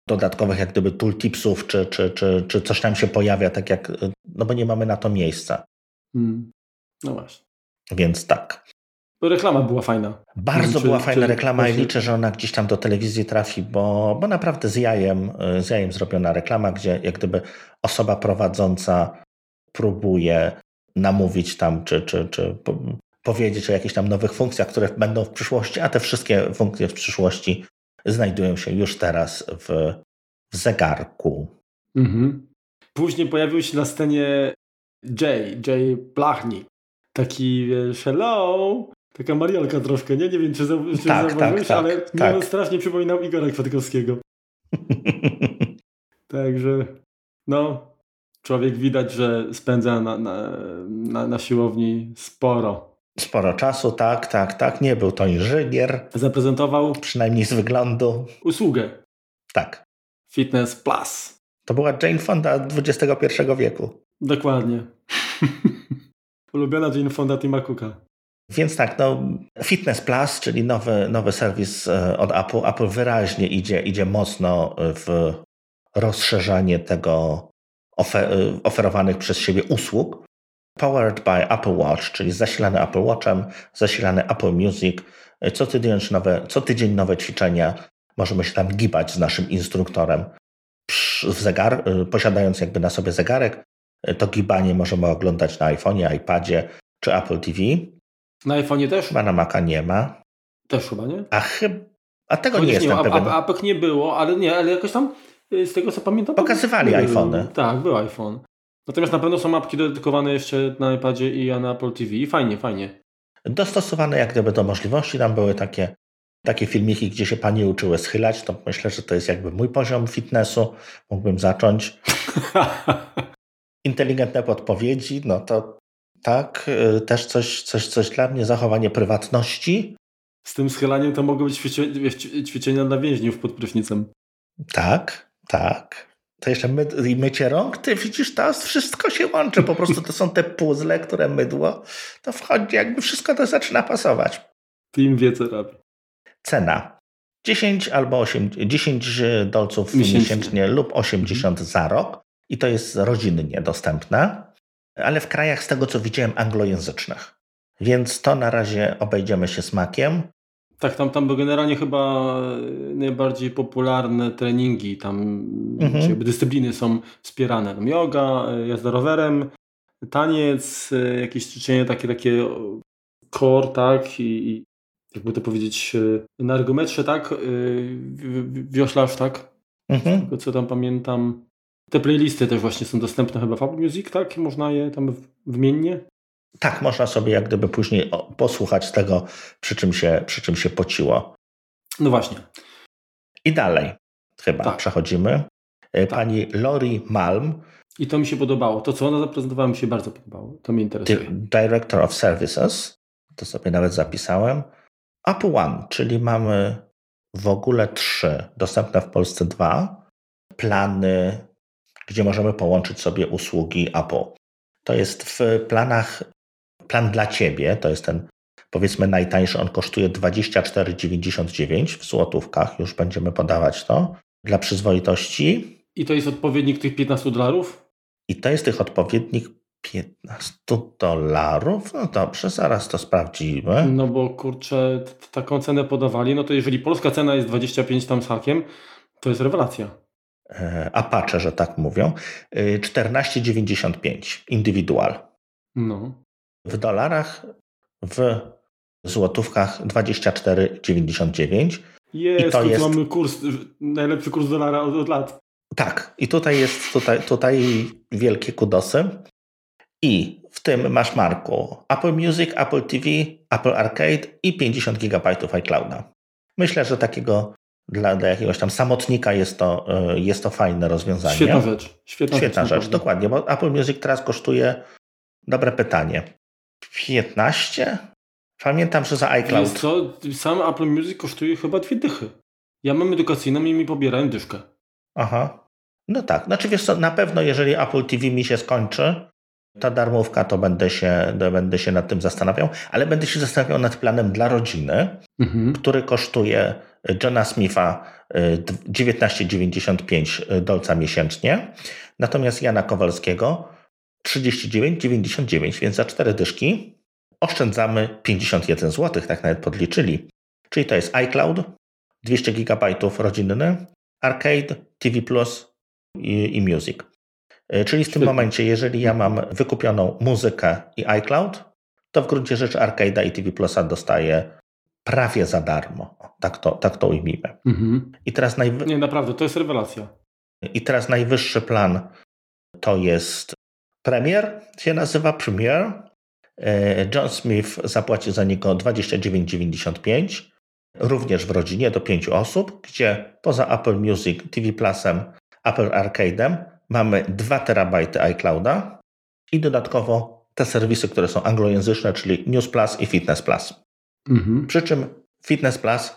dodatkowych jak gdyby tooltipsów, czy, czy, czy, czy coś tam się pojawia, tak jak, no bo nie mamy na to miejsca. Hmm. No właśnie. Więc tak. Reklama była fajna. Bardzo czy, była fajna czy, reklama i liczę, że ona gdzieś tam do telewizji trafi, bo, bo naprawdę z jajem, z jajem zrobiona reklama, gdzie jak gdyby osoba prowadząca próbuje namówić tam, czy, czy, czy powiedzieć o jakichś tam nowych funkcjach, które będą w przyszłości, a te wszystkie funkcje w przyszłości znajdują się już teraz w, w zegarku. Mhm. Później pojawił się na scenie Jay, Jay Blachnik. Taki, wiesz, hello, taka Mariolka troszkę, nie? Nie wiem, czy, czy tak, zauważyłeś, tak, ale tak, tak. strasznie przypominał Igora Kwiatkowskiego. Także, no, człowiek widać, że spędza na, na, na, na siłowni sporo. Sporo czasu, tak, tak, tak. Nie był to inżynier. Zaprezentował. Przynajmniej z wyglądu. Usługę. Tak. Fitness Plus. To była Jane Fonda XXI wieku. Dokładnie. Ulubiona Jane Fonda Tima Cooka. Więc tak, no, Fitness Plus, czyli nowy, nowy serwis e, od Apple. Apple wyraźnie idzie, idzie mocno w rozszerzanie tego ofer oferowanych przez siebie usług. Powered by Apple Watch, czyli zasilany Apple Watchem, zasilany Apple Music. Co tydzień nowe, co tydzień nowe ćwiczenia. Możemy się tam gibać z naszym instruktorem w zegar, y, posiadając jakby na sobie zegarek. To gibanie możemy oglądać na iPhone'ie, iPadzie czy Apple TV. Na iPhone'ie też? Chyba na Maca nie ma. Też chyba nie? A, chyba, a tego Chociaż nie jestem nie, pewien. A, nie było, ale nie, ale jakoś tam y, z tego co pamiętam. Pokazywali iPhony. Tak, był iPhone. Natomiast na pewno są mapki dedykowane jeszcze na iPadzie i na Apple TV. Fajnie, fajnie. Dostosowane jak gdyby do możliwości. Tam były takie, takie filmiki, gdzie się panie uczyły schylać. To myślę, że to jest jakby mój poziom fitnessu. Mógłbym zacząć. Inteligentne podpowiedzi, no to tak, y, też coś, coś, coś dla mnie, zachowanie prywatności. Z tym schylaniem to mogą być ćwiczenia dla więźniów pod prysznicem. Tak, tak to jeszcze my, i mycie rąk, ty widzisz, to wszystko się łączy, po prostu to są te puzzle, które mydło, to wchodzi, jakby wszystko to zaczyna pasować. Team wie, co robi. Cena. 10 albo 8, 10 dolców miesięcznie, miesięcznie lub 80 za rok i to jest rodzinnie dostępne, ale w krajach z tego, co widziałem, anglojęzycznych. Więc to na razie obejdziemy się smakiem. Tak, tam, tam były generalnie chyba najbardziej popularne treningi, tam mhm. jakby dyscypliny są wspierane. Tam yoga, jazda rowerem, taniec, jakieś ćwiczenia takie, takie core, tak, i, jakby to powiedzieć, na ergometrze, tak, wioślarz, tak, mhm. tego co tam pamiętam. Te playlisty też właśnie są dostępne chyba w Apple Music, tak? Można je tam wymiennie? Tak, można sobie jak gdyby później posłuchać tego, przy czym się, przy czym się pociło. No właśnie. I dalej chyba tak. przechodzimy. E, tak. Pani Lori Malm. I to mi się podobało. To, co ona zaprezentowała, mi się bardzo podobało. To mnie interesuje. Director of Services. To sobie nawet zapisałem. Apple One, czyli mamy w ogóle trzy, dostępne w Polsce dwa plany, gdzie możemy połączyć sobie usługi Apple. To jest w planach plan dla ciebie, to jest ten powiedzmy najtańszy, on kosztuje 24,99 w złotówkach, już będziemy podawać to dla przyzwoitości. I to jest odpowiednik tych 15 dolarów? I to jest tych odpowiednik 15 dolarów? No dobrze, zaraz to sprawdzimy. No bo kurczę, taką cenę podawali, no to jeżeli polska cena jest 25 tam z hakiem, to jest rewelacja. E, Apache, że tak mówią. 14,95 e, indywidual. No w dolarach, w złotówkach 24,99. Jest, I to jest... mamy kurs, najlepszy kurs dolara od, od lat. Tak, i tutaj jest tutaj, tutaj wielkie kudosy. I w tym masz marku Apple Music, Apple TV, Apple Arcade i 50 GB iClouda. Myślę, że takiego dla, dla jakiegoś tam samotnika jest to, e, jest to fajne rozwiązanie. Świetna rzecz. Świetna, Świetna rzecz, rzecz dokładnie, bo Apple Music teraz kosztuje, dobre pytanie, 15? Pamiętam, że za iCloud. Wiesz co, sam Apple Music kosztuje chyba dwie dychy. Ja mam edukacyjną i mi pobierają dyszkę. Aha. No tak. Znaczy wiesz co, na pewno jeżeli Apple TV mi się skończy, ta darmówka, to będę się, to będę się nad tym zastanawiał, ale będę się zastanawiał nad planem dla rodziny, mhm. który kosztuje Johna Smitha 19,95 y, dolca miesięcznie, natomiast Jana Kowalskiego 39,99, więc za 4 dyszki oszczędzamy 51 zł, tak nawet podliczyli. Czyli to jest iCloud, 200 GB rodzinny, Arcade, TV Plus i, i Music. E, czyli w tym momencie, jeżeli ja mam wykupioną muzykę i iCloud, to w gruncie rzeczy Arcade'a i TV Plusa dostaję prawie za darmo. Tak to, tak to ujmijmy. Mhm. I teraz najwy... Nie, naprawdę, to jest rewelacja. I teraz najwyższy plan to jest Premier się nazywa Premier. E, John Smith zapłaci za niego 29,95 również w rodzinie do pięciu osób, gdzie poza Apple Music, TV Plusem, Apple Arcade'em mamy 2 terabajty iClouda i dodatkowo te serwisy, które są anglojęzyczne, czyli News Plus i Fitness Plus. Mhm. Przy czym Fitness Plus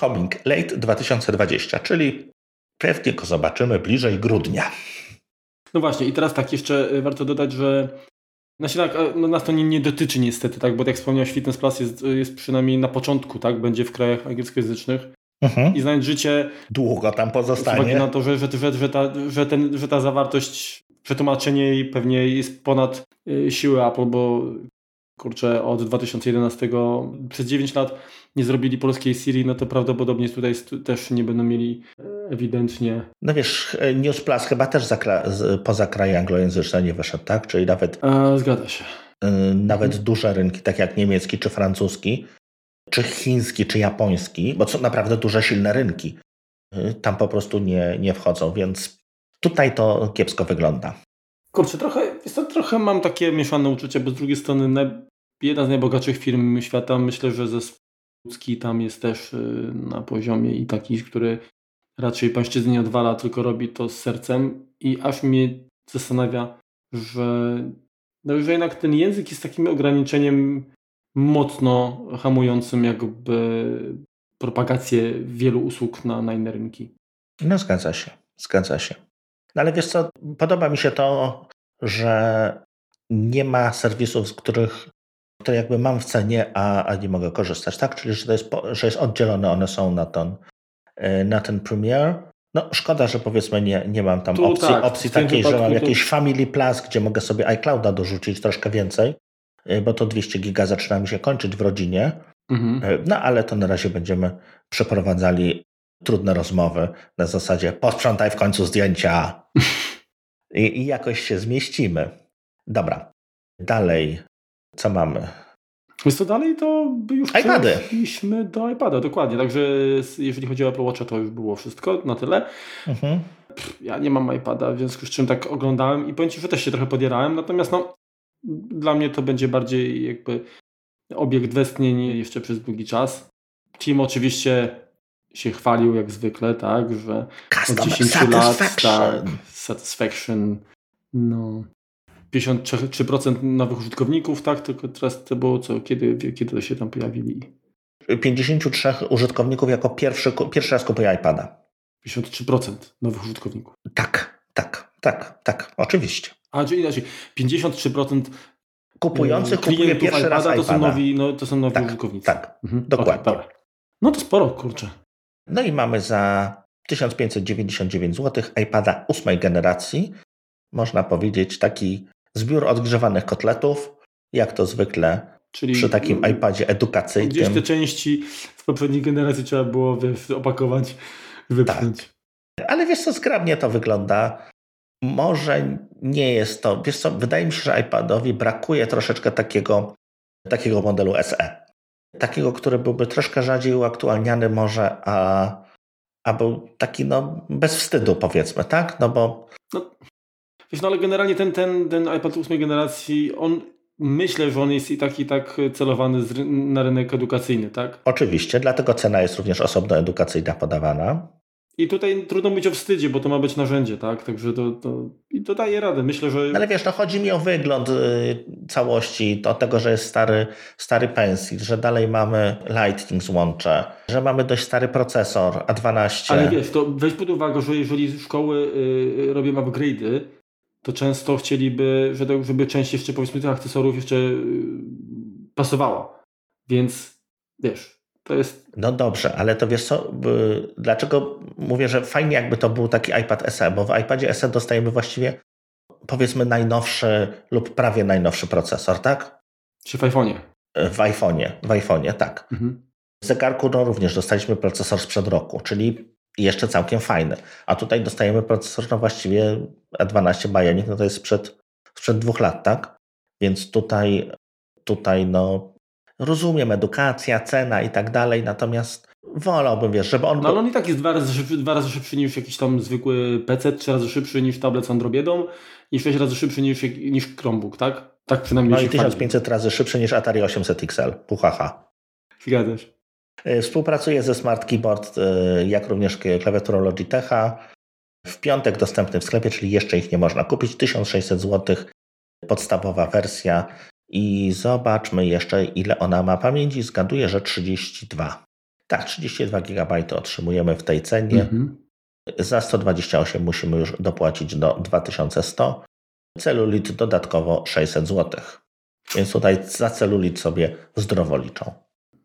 coming late 2020, czyli pewnie go zobaczymy bliżej grudnia. No właśnie, i teraz tak jeszcze y, warto dodać, że znaczy tak, no nas to nie, nie, dotyczy niestety, tak, bo tak jak wspomniałeś, Fitness Plus jest, jest przynajmniej na początku, tak, będzie w krajach angielskojęzycznych. Mhm. I znając życie. Długo tam pozostanie. na to, że, że, że, że, ta, że, ten, że ta zawartość, przetłumaczenie jej pewnie jest ponad y, siłę Apple, bo kurczę, od 2011 przez 9 lat nie zrobili polskiej Siri, no to prawdopodobnie tutaj też nie będą mieli ewidentnie. No wiesz, News Plus chyba też poza kraje anglojęzyczne nie wyszedł, tak? Czyli nawet. A, zgadza się. E, nawet mhm. duże rynki, tak jak niemiecki czy francuski, czy chiński, czy japoński, bo są naprawdę duże, silne rynki, e, tam po prostu nie, nie wchodzą, więc tutaj to kiepsko wygląda. Kurczę, trochę, trochę mam takie mieszane uczucie, bo z drugiej strony jedna z najbogatszych firm świata, myślę, że zespół ludzki tam jest też y, na poziomie i taki, który raczej pańszczyzny nie odwala, tylko robi to z sercem i aż mnie zastanawia, że, no, że jednak ten język jest takim ograniczeniem mocno hamującym jakby propagację wielu usług na, na inne rynki. No zgadza się, zgadza się. No ale wiesz co, podoba mi się to, że nie ma serwisów, z których które jakby mam w cenie, a, a nie mogę korzystać, tak? Czyli, że, to jest, że jest oddzielone, one są na ten, na ten Premiere. No szkoda, że powiedzmy nie, nie mam tam tu, opcji, tak, opcji takiej, że mam jakieś Family Plus, gdzie mogę sobie iClouda dorzucić troszkę więcej, bo to 200 giga zaczyna mi się kończyć w rodzinie. Mhm. No ale to na razie będziemy przeprowadzali trudne rozmowy na zasadzie posprzątaj w końcu zdjęcia i, i jakoś się zmieścimy. Dobra, dalej, co mamy? Więc to dalej to już iPady. przeszliśmy do iPada, dokładnie. Także jeżeli chodzi o Apple Watcha, to już było wszystko na tyle. Mhm. ja nie mam iPada, w związku z czym tak oglądałem i powiem Ci, że też się trochę podierałem, natomiast no, dla mnie to będzie bardziej jakby obiekt westchnień jeszcze przez długi czas. Team oczywiście się chwalił jak zwykle, tak, że od 10 lat tak, satisfaction no 53% nowych użytkowników, tak, tylko teraz to było co, kiedy, kiedy się tam pojawili? 53 użytkowników jako pierwszy, pierwszy raz kupuje iPada. 53% nowych użytkowników. Tak, tak, tak, tak, oczywiście. A, czyli inaczej, 53% kupujących kupuje pierwszy raz iPada. To są nowi, no, to są nowi tak, użytkownicy. Tak, mhm. dokładnie. Okay, no to sporo, kurczę. No i mamy za 1599 zł iPada ósmej generacji. Można powiedzieć taki zbiór odgrzewanych kotletów, jak to zwykle Czyli przy takim iPadzie edukacyjnym. Gdzieś te części z poprzedniej generacji trzeba było wiesz, opakować, wypchnąć. Tak. Ale wiesz co, zgrabnie to wygląda. Może nie jest to, wiesz co, wydaje mi się, że iPadowi brakuje troszeczkę takiego, takiego modelu SE. Takiego, który byłby troszkę rzadziej uaktualniany może, a, a był taki no bez wstydu powiedzmy, tak? No bo... No, Wiesz, no ale generalnie ten, ten, ten iPad 8 generacji, on myślę, że on jest i tak i tak celowany z, na rynek edukacyjny, tak? Oczywiście, dlatego cena jest również osobno edukacyjna podawana. I tutaj trudno mówić o wstydzie, bo to ma być narzędzie, tak? Także to, to, i to daje radę. Myślę, że. Ale wiesz, no chodzi mi o wygląd y, całości, o tego, że jest stary, stary pencil, że dalej mamy Lightning złącze, że mamy dość stary procesor A12. Ale wiesz, to weź pod uwagę, że jeżeli szkoły y, robią upgrade'y, to często chcieliby, żeby część jeszcze powiedzmy tych akcesorów jeszcze y, pasowała. Więc wiesz, to jest... No dobrze, ale to wiesz co, dlaczego mówię, że fajnie jakby to był taki iPad SE, bo w iPadzie SE dostajemy właściwie powiedzmy najnowszy lub prawie najnowszy procesor, tak? Czy w iPhone'ie? W iPhone'ie, w iPhone'ie, tak. Mhm. W zegarku no, również dostaliśmy procesor sprzed roku, czyli jeszcze całkiem fajny. A tutaj dostajemy procesor no właściwie A12 Bionic, no to jest sprzed, sprzed dwóch lat, tak? Więc tutaj, tutaj no rozumiem, edukacja, cena i tak dalej, natomiast wolałbym, wiesz, żeby on... No ale on i tak jest dwa razy szybszy, dwa razy szybszy niż jakiś tam zwykły PC, trzy razy szybszy niż tablet z Androbiedą i sześć razy szybszy niż, niż Chromebook, tak? Tak przynajmniej No i 1500 razy szybszy niż Atari 800 XL, puchaha. Zgadza się. E, współpracuje ze Smart Keyboard, e, jak również klawiaturą Logitecha. W piątek dostępny w sklepie, czyli jeszcze ich nie można kupić. 1600 zł podstawowa wersja. I zobaczmy jeszcze, ile ona ma pamięci. Zgaduję, że 32. Tak, 32 GB otrzymujemy w tej cenie. Mhm. Za 128 musimy już dopłacić do 2100. Celulit dodatkowo 600 zł. Więc tutaj za celulit sobie zdrowo liczą.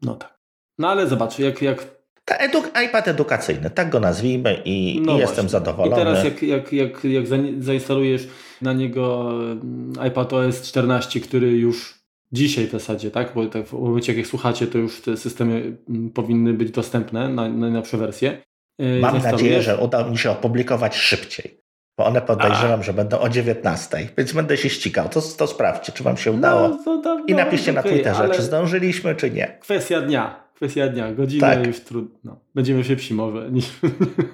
No tak. No ale zobacz, jak... jak... Eduk iPad edukacyjny, tak go nazwijmy i, no i jestem zadowolony. I teraz jak, jak, jak, jak zainstalujesz na niego mm, iPad OS 14, który już dzisiaj w zasadzie, tak? Bo tak w momencie jak słuchacie, to już te systemy mm, powinny być dostępne na najnowsze wersje. Y, Mam nadzieję, że uda mi się opublikować szybciej. Bo one podejrzewam, A. że będą o 19, więc będę się ścigał. To, to sprawdźcie, czy Wam się udało. No, to, to, I napiszcie no, okay, na Twitterze, czy zdążyliśmy, czy nie. Kwestia dnia. Kwestia dnia, godzinę tak. już trudno. Będziemy szybsi może niż,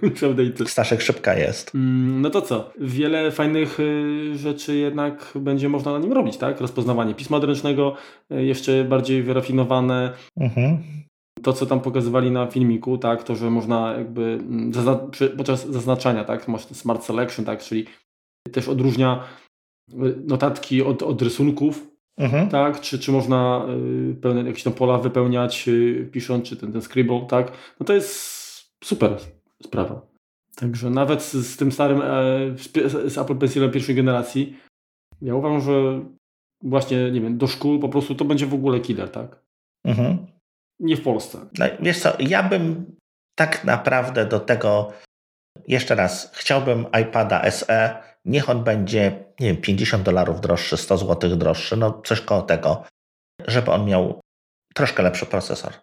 update'y. Staszek szybka jest. Mm, no to co? Wiele fajnych y, rzeczy jednak będzie można na nim robić, tak? Rozpoznawanie pisma odręcznego, y, jeszcze bardziej wyrafinowane. Mhm. To, co tam pokazywali na filmiku, tak? To, że można jakby mm, podczas zaznaczania, tak? Masz smart selection, tak? Czyli też odróżnia y, notatki od, od rysunków, Mhm. tak? Czy, czy można y, pełne, jakieś tam pola wypełniać y, pisząc, czy ten, ten scribble, tak? No to jest super sprawa. Także nawet z, z tym starym e, z Apple Pencilem pierwszej generacji ja uważam, że właśnie, nie wiem, do szkół po prostu to będzie w ogóle killer, tak? Mhm. Nie w Polsce. No, wiesz co, ja bym tak naprawdę do tego jeszcze raz, chciałbym iPada SE, niech on będzie, nie wiem, 50 dolarów droższy, 100 zł droższy, no coś koło tego. żeby on miał troszkę lepszy procesor.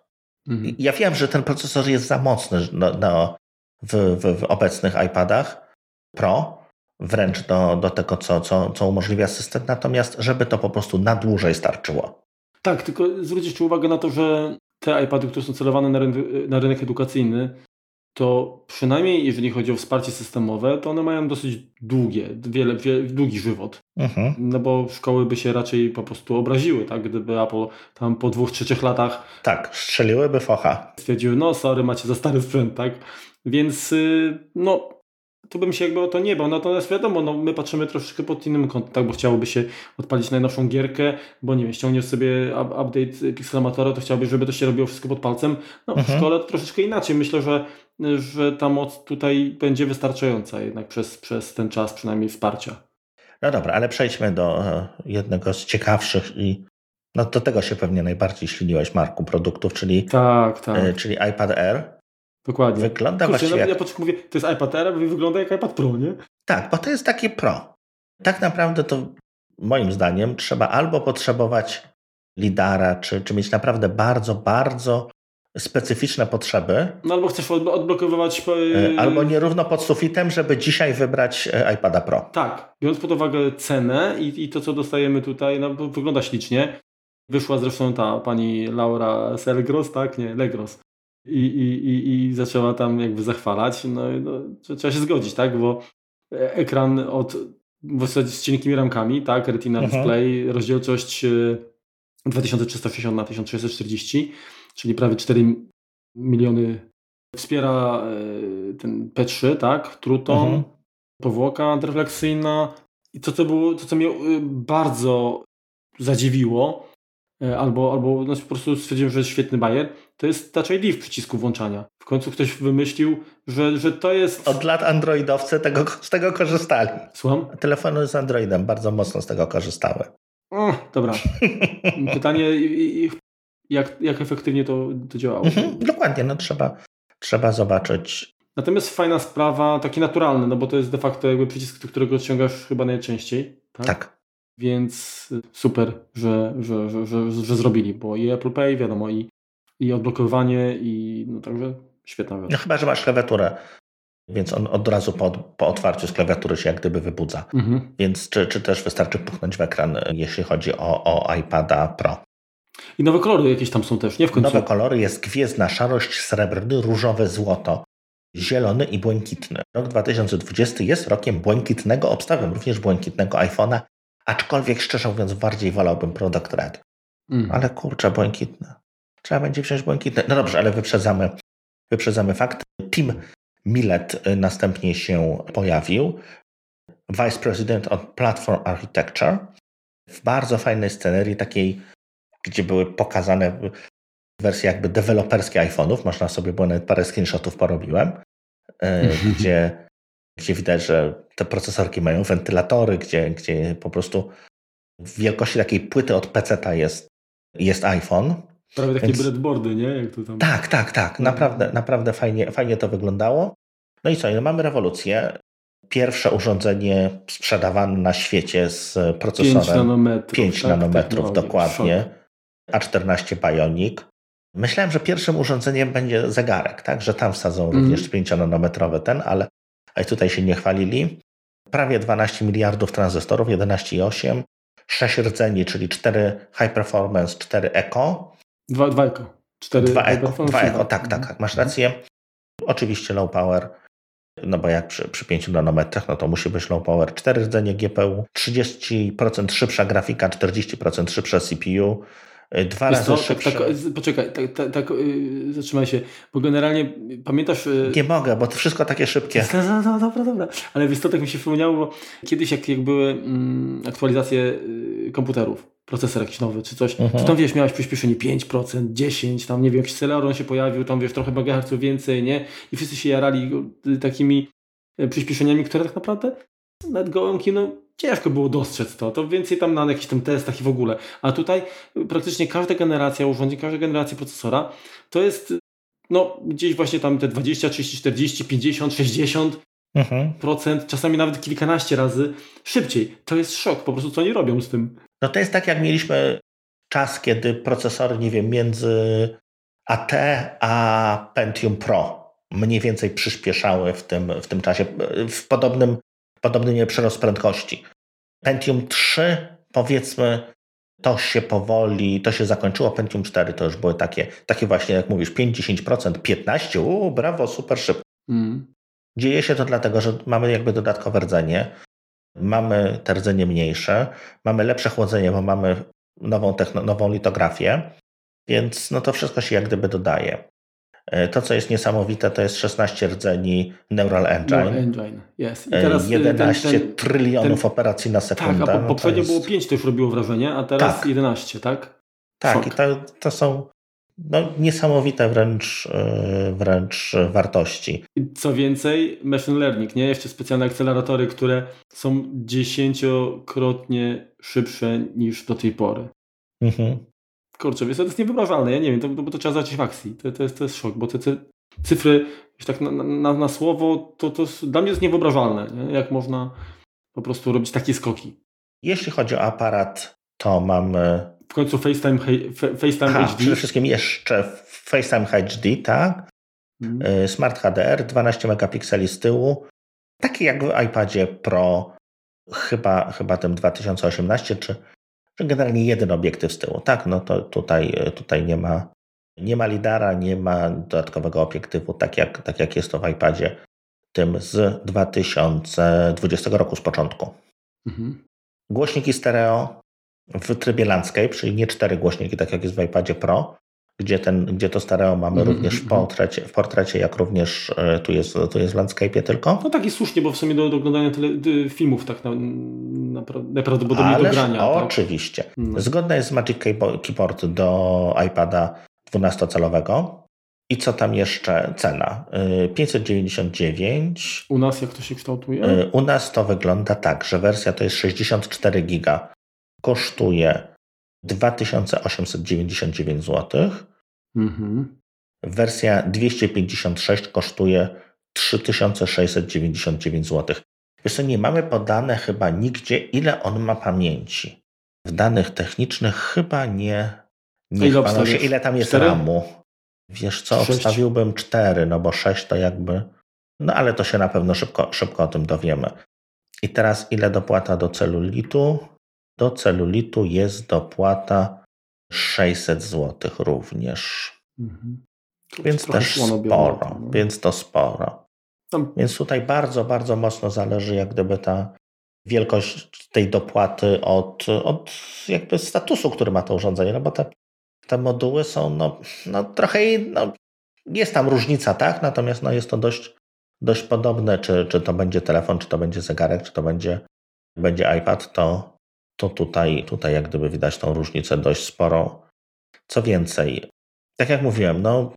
Mhm. Ja wiem, że ten procesor jest za mocny no, no, w, w, w, obecnych iPadach Pro, wręcz do, do tego, co, co, co umożliwia system, natomiast żeby to po prostu na dłużej starczyło. Tak, tylko zwrócić uwagę na to, że te iPady, które są celowane na, rynek, na rynek edukacyjny, to przynajmniej jeżeli chodzi o wsparcie systemowe, to one mają dosyć długie, wiele, wiele długi żywot. Mhm. No bo szkoły by się raczej po prostu obraziły, tak? Gdyby Apple tam po dwóch, trzech latach... Tak, strzeliłyby focha. Stwierdziły, no sorry, macie za stary sprzęt, tak? Więc y, no tu bym się jakby o to nie bał. Natomiast wiadomo, no, my patrzymy troszeczkę pod innym kątem, tak, bo chciałoby się odpalić najnowszą gierkę, bo nie wiem, ściągniesz sobie update Pixelmatora, to chciałbyś, żeby to się robiło wszystko pod palcem. No, mhm. w szkole to troszeczkę inaczej. Myślę, że, że ta moc tutaj będzie wystarczająca jednak przez, przez ten czas przynajmniej wsparcia. No dobra, ale przejdźmy do e, jednego z ciekawszych i no do tego się pewnie najbardziej śliniłeś, Marku, produktów, czyli, tak, tak. E, czyli iPad Air. Dokładnie. Wygląda Kurczę, właściwie... Ja początku mówię, to jest iPad Air, wygląda jak iPad Pro, nie? Tak, bo to jest takie Pro. Tak naprawdę to moim zdaniem trzeba albo potrzebować lidara, czy, czy mieć naprawdę bardzo, bardzo specyficzne potrzeby. No albo chcesz odblokowywać... E, albo nierówno pod sufitem, żeby dzisiaj wybrać e, iPada Pro. Tak, biorąc pod uwagę cenę i, i to, co dostajemy tutaj, no, wygląda ślicznie. Wyszła zresztą ta pani Laura Selgros, tak? Nie, Legros i, i, i, i zaczęła tam jakby zachwalać, no, no trzeba się zgodzić, tak, bo ekran od w zasadzie z cienkimi ramkami, tak, Retina mhm. Display, rozdzielczość 2360 e, na 1640, czyli prawie 4 miliony wspiera e, ten P3, tak, Truton, mhm. powłoka antrefleksyjna i to, co było, to, co mnie e, bardzo zadziwiło, E, albo, albo no, po prostu stwierdziłem, że jest świetny bajer, to jest Touch ID w przycisku włączania. W końcu ktoś wymyślił, że, że to jest... Od lat androidowcy tego, z tego korzystali. Słucham? Telefony z Androidem bardzo mocno z tego korzystały. O, dobra. Pytanie, jak, jak efektywnie to, to działało? Mhm, dokładnie, no trzeba, trzeba zobaczyć. Natomiast fajna sprawa, taki naturalny, no bo to jest de facto jakby przycisk, którego ściągasz chyba najczęściej. Tak. tak. Więc super, że, że, że, że, że zrobili, bo i Apple Pay, wiadomo, i, i odblokowanie, i no także świetna rzecz. No chyba, że masz klawiaturę, więc on od razu po, po otwarciu z klawiatury się jak gdyby wybudza. Mhm. Więc czy, czy też wystarczy puchnąć w ekran, jeśli chodzi o, o iPada Pro. I nowe kolory jakieś tam są też, nie w końcu? Nowe kolory jest gwiezdna szarość, srebrny, różowe, złoto, zielony i błękitny. Rok 2020 jest rokiem błękitnego, obstawiam również błękitnego iPhone'a Aczkolwiek szczerze mówiąc, bardziej wolałbym Product Red. Mm. Ale kurczę, błękitne. Trzeba będzie wziąć błękitne. No dobrze, ale wyprzedzamy, wyprzedzamy fakt. Tim Millet y, następnie się pojawił. Vice President of Platform Architecture. W bardzo fajnej scenerii, takiej, gdzie były pokazane wersje jakby deweloperskie iPhone'ów. Można sobie, bo nawet parę screenshotów porobiłem, y, gdzie gdzie widać, że te procesorki mają wentylatory, gdzie, gdzie po prostu w wielkości takiej płyty od PC jest, jest iPhone. Prawie takie Więc... breadboardy, nie? Tam... Tak, tak, tak. No. Naprawdę, naprawdę fajnie, fajnie to wyglądało. No i co, no mamy rewolucję. Pierwsze urządzenie sprzedawane na świecie z procesorem 5 nanometrów, 5 tak, nanometrów dokładnie, A14 Bionic. Myślałem, że pierwszym urządzeniem będzie zegarek, tak? że tam wsadzą mm. również 5 nanometrowy ten, ale tutaj się nie chwalili. Prawie 12 miliardów tranzystorów, 11,8, 6 rdzeni, czyli 4 high performance, 4 eco. 2, 2 eco. 4 2 eco, 2 eco, tak, tak, tak, masz rację. Oczywiście low power, no bo jak przy, przy 5 nanometrach, no to musi być low power. 4 rdzenie GPU, 30% szybsza grafika, 40% szybsza CPU, Dwa razy tak, tak, poczekaj, tak, tak, tak yy, zatrzymaj się, bo generalnie pamiętasz... Yy... Nie mogę, bo to wszystko takie szybkie. No, no, no, dobra, dobra. Ale wiesz co, tak mi się przypomniało, bo kiedyś jak, jak były mm, aktualizacje yy, komputerów, procesor jakiś nowy czy coś, mhm. to tam wiesz, miałeś przyspieszenie 5%, 10%, tam nie wiem, jakiś Celeron się pojawił, tam wiesz, trochę megaherców więcej, nie? I wszyscy się jarali y, takimi y, przyspieszeniami, które tak naprawdę nawet gołym kino ciężko było dostrzec to. To więcej tam na jakichś tam testach i w ogóle. A tutaj praktycznie każda generacja urządzeń, każda generacja procesora to jest no gdzieś właśnie tam te 20, 30, 40, 50, 60 mhm. procent, czasami nawet kilkanaście razy szybciej. To jest szok po prostu, co oni robią z tym. No to jest tak, jak mieliśmy czas, kiedy procesory, nie wiem, między AT a Pentium Pro mniej więcej przyspieszały w tym, w tym czasie, w podobnym, podobnym przyrost prędkości. Pentium 3 powiedzmy to się powoli, to się zakończyło. Pentium 4 to już były takie, takie właśnie, jak mówisz, 5-10%, 15%, uuu, brawo, super szybko. Mm. Dzieje się to dlatego, że mamy jakby dodatkowe rdzenie, mamy te rdzenie mniejsze, mamy lepsze chłodzenie, bo mamy nową, nową litografię, więc no to wszystko się jak gdyby dodaje. E, to, co jest niesamowite, to jest 16 rdzeni Neural Engine. Neural Engine, yes. I teraz 11 y, ten, ten, trylionów ten, operacji na sekundę. Tak, a po, no poprzednio jest... było 5, to już robiło wrażenie, a teraz tak. 11, tak? Tak, i to, to są no, niesamowite wręcz, y, wręcz wartości. Co więcej, machine learning, nie? Jeszcze specjalne akceleratory, które są dziesięciokrotnie szybsze niż do tej pory. Mhm. Kurczę, więc to jest niewyobrażalne. Ja nie wiem, to, bo to trzeba zobaczyć w akcji. To, to, jest, to jest szok, bo te, te cyfry, już tak na, na, na, słowo, to, to dla mnie jest niewyobrażalne. Nie? Jak można po prostu robić takie skoki. Jeśli chodzi o aparat, to mamy. W końcu FaceTime, FaceTime ha, HD. Przede wszystkim jeszcze FaceTime HD, tak. Hmm. Smart HDR, 12 megapikseli z tyłu. Taki jak w iPadzie Pro, chyba, chyba tym 2018 czy generalnie jeden obiektyw z tyłu. Tak, no to tutaj, tutaj nie ma, nie ma lidara, nie ma dodatkowego obiektywu, tak jak, tak jak jest to w iPadzie tym z 2020 roku z początku. Mhm. Głośniki stereo w trybie landscape, czyli nie cztery głośniki, tak jak jest w iPadzie Pro, gdzie, ten, gdzie to stereo mamy mm również w mhm. portrecie, w portrecie, jak również e, tu jest, tu jest w landscape'ie tylko. No tak i słusznie, bo w sumie do, do oglądania tele, filmów tak na, na, najprawdopodobniej Ależ, do grania. Tak? Oczywiście. Tak? No. Zgodna jest Magic Keyboard do iPada 12-calowego. I co tam jeszcze? Cena. 599. E, U nas jak to się kształtuje? E, u nas to wygląda tak, że wersja to jest 64 giga. Kosztuje 2899 zł. Mhm. Wersja 256 kosztuje 3699 zł. Wiesz co, nie mamy podane chyba nigdzie, ile on ma pamięci. W danych technicznych chyba nie, nie ile, się, ile tam jest 4? ramu. Wiesz co, 6. obstawiłbym 4, no bo 6 to jakby... No ale to się na pewno szybko, szybko o tym dowiemy. I teraz ile dopłata do celulitu? Do celulitu jest dopłata 600 zł również. Mhm. Więc też sporo, no. więc to sporo. Tam. Więc tutaj bardzo, bardzo mocno zależy jak gdyby ta wielkość tej dopłaty od, od jakby statusu, który ma to urządzenie, no bo te, te moduły są no, no trochę, no, jest tam różnica, tak? Natomiast no, jest to dość, dość podobne, czy, czy to będzie telefon, czy to będzie zegarek, czy to będzie, będzie iPad, to, to tutaj, tutaj jak gdyby widać tą różnicę dość sporo. Co więcej, tak jak mówiłem, no,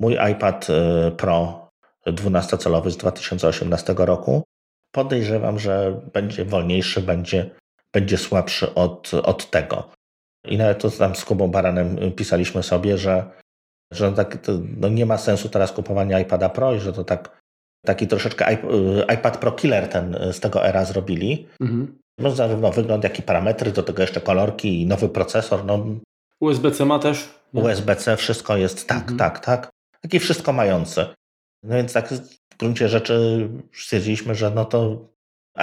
mój iPad y, Pro 12-calowy z 2018 roku podejrzewam, że będzie wolniejszy, będzie, będzie słabszy od, od tego. I nawet to tam z Kubą Baranem pisaliśmy sobie, że, że tak, no nie ma sensu teraz kupowania iPada Pro i że to tak, taki troszeczkę y, iPad Pro Killer ten z tego era zrobili. Mhm. No, zarówno wygląd, jak i parametry, do tego jeszcze kolorki i nowy procesor. No, USB-C ma też? USB-C, wszystko jest tak, mhm. tak, tak. Taki wszystko mający. No więc tak w gruncie rzeczy stwierdziliśmy, że no to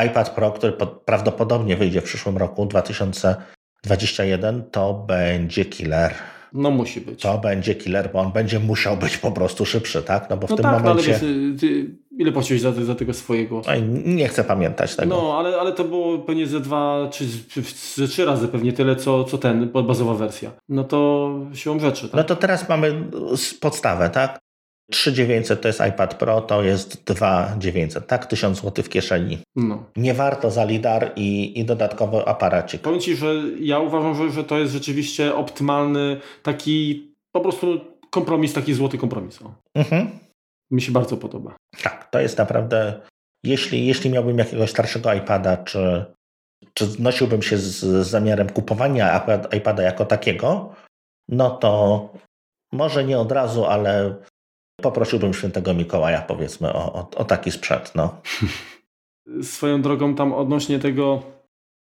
iPad Pro, który prawdopodobnie wyjdzie w przyszłym roku 2021, to będzie killer. No musi być. To będzie killer, bo on będzie musiał być po prostu szybszy, tak? No bo w no tym tak, momencie... No ale wiesz, ty, ile płaciłeś za, za tego swojego? Oj, nie chcę pamiętać tego. No, ale, ale to było pewnie ze dwa, czy ze trzy razy pewnie tyle, co, co ten, bazowa wersja. No to siłą rzeczy, tak? No to teraz mamy podstawę, tak? 3900 to jest iPad Pro, to jest 2900, tak? 1000 zł w kieszeni. No. Nie warto za lidar i, i dodatkowy aparacik. Powiem Ci, że ja uważam, że, że to jest rzeczywiście optymalny taki po prostu kompromis, taki złoty kompromis. Mhm. Mi się bardzo podoba. Tak, to jest naprawdę, jeśli, jeśli miałbym jakiegoś starszego iPada, czy, czy nosiłbym się z, z zamiarem kupowania iPada jako takiego, no to może nie od razu, ale poprosiłbym świętego Mikołaja, powiedzmy, o, o, o taki sprzęt. No. Swoją drogą tam odnośnie tego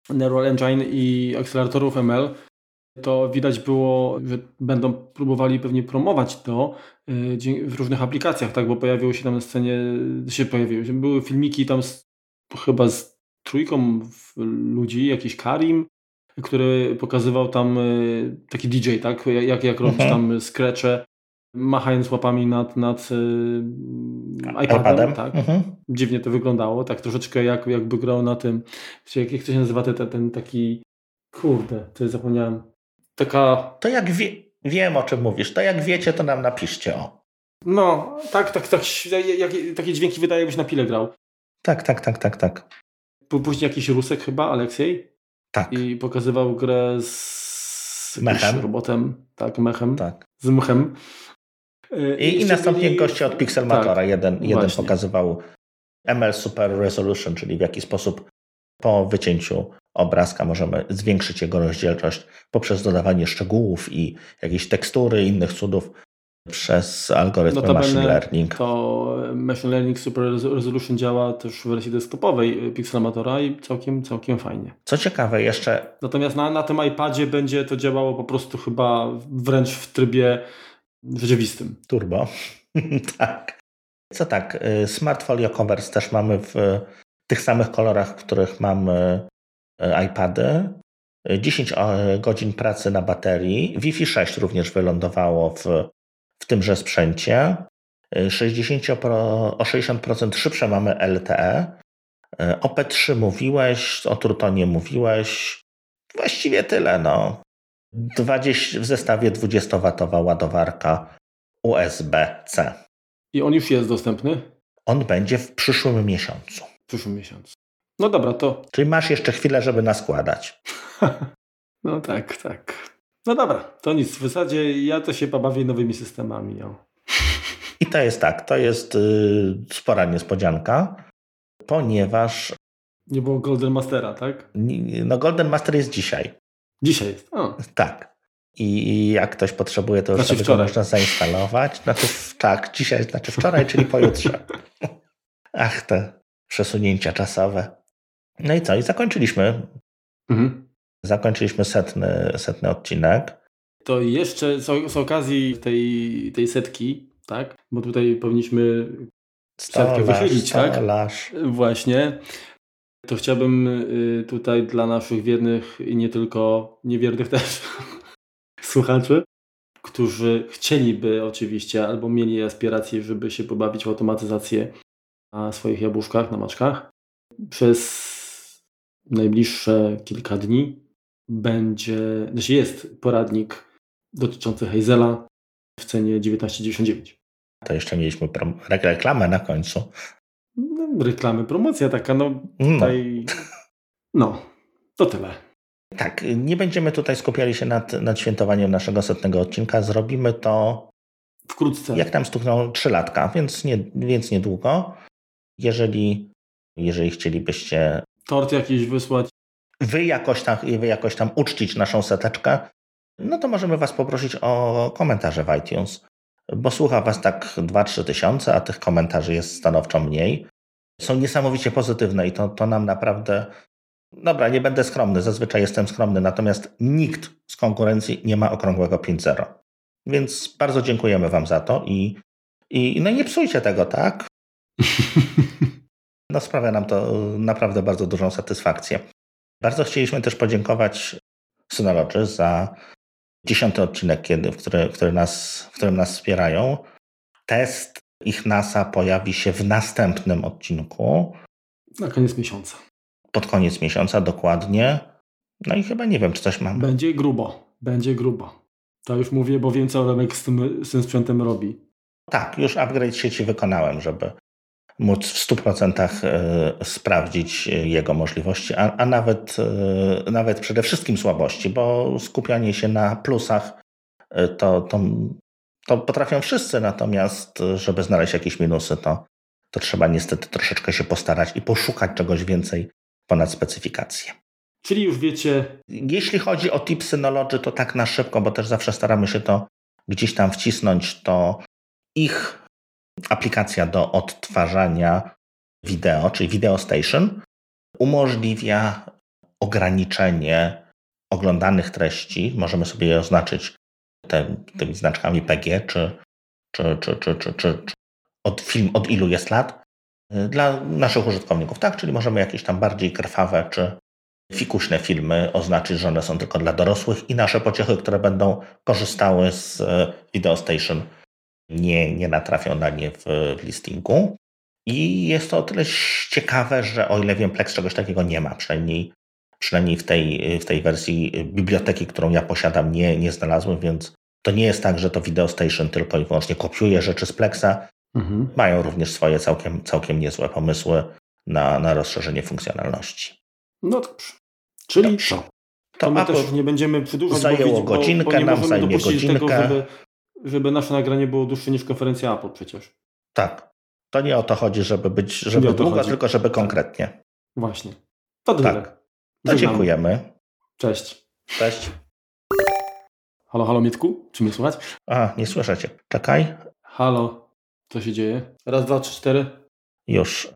Neural Engine i akceleratorów ML, to widać było, że będą próbowali pewnie promować to y, w różnych aplikacjach, tak, bo pojawiło się tam na scenie, się pojawiły, były filmiki tam z, chyba z trójką ludzi, jakiś Karim, który pokazywał tam y, taki DJ, tak, jak, jak robić mhm. tam scratche, machając łapami nad, nad iPadem, iPadem. tak. Mhm. Dziwnie to wyglądało, tak troszeczkę jak, jakby grał na tym, jak, jak to się nazywa, ten, ten taki, kurde, to zapomniałem, taka... To jak wie, wiem o czym mówisz, to jak wiecie, to nam napiszcie o. No, tak, tak, tak, jak, takie dźwięki wydaje, jakbyś na pile grał. Tak, tak, tak, tak, tak. Później jakiś Rusek chyba, Aleksiej? Tak. I pokazywał grę z mechem. robotem, tak, mechem. Tak. Z mechem. I, I, i następnie goście od Pixelmatora. Tak, jeden, jeden pokazywał ML Super Resolution, czyli w jaki sposób po wycięciu obrazka możemy zwiększyć jego rozdzielczość poprzez dodawanie szczegółów i jakieś tekstury, innych cudów przez algorytm no machine learning. To machine learning super resolution działa też w wersji desktopowej Pixelmatora i całkiem, całkiem fajnie. Co ciekawe jeszcze... Natomiast na, na tym iPadzie będzie to działało po prostu chyba wręcz w trybie rzeczywistym. Turbo. tak. Co tak, y, Smart Folio też mamy w tych samych kolorach, w których mamy y, iPady. 10 y, godzin pracy na baterii. Wi-Fi 6 również wylądowało w, w tymże sprzęcie. 60 o 60% szybsze mamy LTE. O P3 mówiłeś, o Trutonie mówiłeś. Właściwie tyle. No. 20, w zestawie 20W ładowarka USB-C. I on już jest dostępny? On będzie w przyszłym miesiącu. W przyszłym miesiącu. No dobra, to. Czyli masz jeszcze chwilę, żeby naskładać. no tak, tak. No dobra, to nic. W zasadzie ja to się pobawię nowymi systemami. O. I to jest tak, to jest yy, spora niespodzianka, ponieważ. Nie było Golden Mastera, tak? No, Golden Master jest dzisiaj. Dzisiaj jest. O. Tak. I jak ktoś potrzebuje, to już znaczy sobie można zainstalować. Znaczy, tak, dzisiaj, znaczy wczoraj, czyli pojutrze. Ach, te przesunięcia czasowe. No i co? I zakończyliśmy. Mhm. Zakończyliśmy setny, setny odcinek. To jeszcze z, z okazji tej, tej setki, tak? Bo tutaj powinniśmy setkę wychylić, tak? Właśnie to chciałbym y, tutaj dla naszych wiernych i nie tylko niewiernych też słuchaczy, którzy chcieliby oczywiście albo mieli aspiracje, żeby się pobawić w automatyzację na swoich jabłuszkach, na maczkach. Przez najbliższe kilka dni będzie, znaczy jest poradnik dotyczący Hazela w cenie 19,99. To jeszcze mieliśmy reklamę na końcu reklamy, promocja taka, no tutaj, no, to tyle. Tak, nie będziemy tutaj skupiali się nad, nad świętowaniem naszego setnego odcinka. Zrobimy to wkrótce. Jak tam stukną 3 latka, więc, nie, więc niedługo. Jeżeli, jeżeli chcielibyście. Tort jakiś wysłać. Wy jakoś, tam, wy jakoś tam uczcić naszą seteczkę, no to możemy Was poprosić o komentarze w iTunes bo słucha Was tak 2-3 tysiące, a tych komentarzy jest stanowczo mniej. Są niesamowicie pozytywne i to, to nam naprawdę. Dobra, nie będę skromny, zazwyczaj jestem skromny, natomiast nikt z konkurencji nie ma okrągłego 5-0. Więc bardzo dziękujemy Wam za to i, i no nie psujcie tego, tak? No sprawia nam to naprawdę bardzo dużą satysfakcję. Bardzo chcieliśmy też podziękować Synology za dziesiąty odcinek, kiedy, w, który, który nas, w którym nas wspierają. Test ich NASA pojawi się w następnym odcinku. Na koniec miesiąca. Pod koniec miesiąca, dokładnie. No i chyba nie wiem, czy coś mam. Będzie grubo. Będzie grubo. To już mówię, bo wiem, co Remek z tym, z tym sprzętem robi. Tak, już upgrade sieci wykonałem, żeby móc w 100% e, sprawdzić jego możliwości, a, a nawet, e, nawet przede wszystkim słabości, bo skupianie się na plusach e, to, to, to potrafią wszyscy, natomiast żeby znaleźć jakieś minusy, to, to trzeba niestety troszeczkę się postarać i poszukać czegoś więcej ponad specyfikację. Czyli już wiecie. Jeśli chodzi o tip Synology, to tak na szybko, bo też zawsze staramy się to gdzieś tam wcisnąć, to ich aplikacja do odtwarzania wideo, czyli Video Station, umożliwia ograniczenie oglądanych treści, możemy sobie je oznaczyć te, tymi znaczkami PG, czy, czy, czy, czy, czy, czy, czy od film od ilu jest lat, dla naszych użytkowników, tak? Czyli możemy jakieś tam bardziej krwawe czy fikuśne filmy oznaczyć, że one są tylko dla dorosłych i nasze pociechy, które będą korzystały z Video Station nie, nie natrafią na nie w, w listingu. I jest to o tyle ciekawe, że o ile wiem, Plex czegoś takiego nie ma, przynajmniej, przynajmniej w, tej, w tej wersji biblioteki, którą ja posiadam, nie, nie znalazłem, więc to nie jest tak, że to Video Station tylko i wyłącznie kopiuje rzeczy z Plexa. Mhm. Mają również swoje całkiem, całkiem niezłe pomysły na, na rozszerzenie funkcjonalności. No dobrze. Czyli dobrze. To, to my też nie będziemy przedłużać. Zajęło bo, godzinkę, bo, nie nam zajmie godzinkę. Tego, żeby, żeby nasze nagranie było dłuższe niż konferencja Apple przecież. Tak. To nie o to chodzi, żeby być żeby długo, chodzi. tylko żeby konkretnie. Właśnie. To tyle. Tak. To dziękujemy. Cześć. Cześć. Halo, halo Mietku? Czy mnie słychać? A, nie słyszę cię. Czekaj. Halo. Co się dzieje? Raz, dwa, trzy, cztery. Już.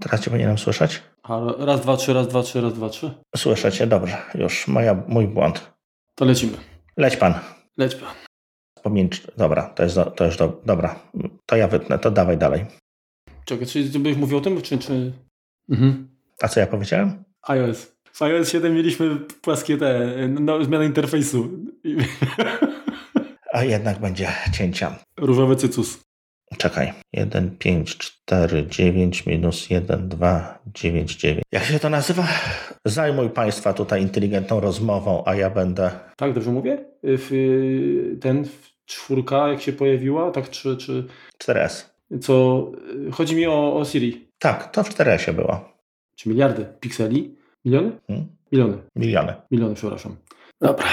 Teraz cię powinienem słyszeć? Halo. Raz, dwa, trzy, raz, dwa, trzy, raz, dwa, trzy. Słyszę cię, dobrze. Już. Moja, mój błąd. To lecimy. Leć pan. Leć pan. Pomiędzy... Dobra, to jest, do, to już do... Dobra, to ja wytnę, to dawaj dalej. Czekaj, czy byś mówił o tym, czy... czy... Mhm. A co ja powiedziałem? iOS. W iOS 7 mieliśmy płaskie te, no, zmianę interfejsu. A jednak będzie cięcia. Różowy cycus. Czekaj. 1, 5, 4, 9 minus 1, 2, 9, 9. Jak się to nazywa? Zajmuj Państwa tutaj inteligentną rozmową, a ja będę... Tak, dobrze mówię? W, ten czwórka, jak się pojawiła, tak czy... czy... 4S. Co... Chodzi mi o, o Siri. Tak, to w 4S było. Czy miliardy pikseli? Miliony? Hmm? Miliony. Miliony. Miliony, przepraszam. Dobra.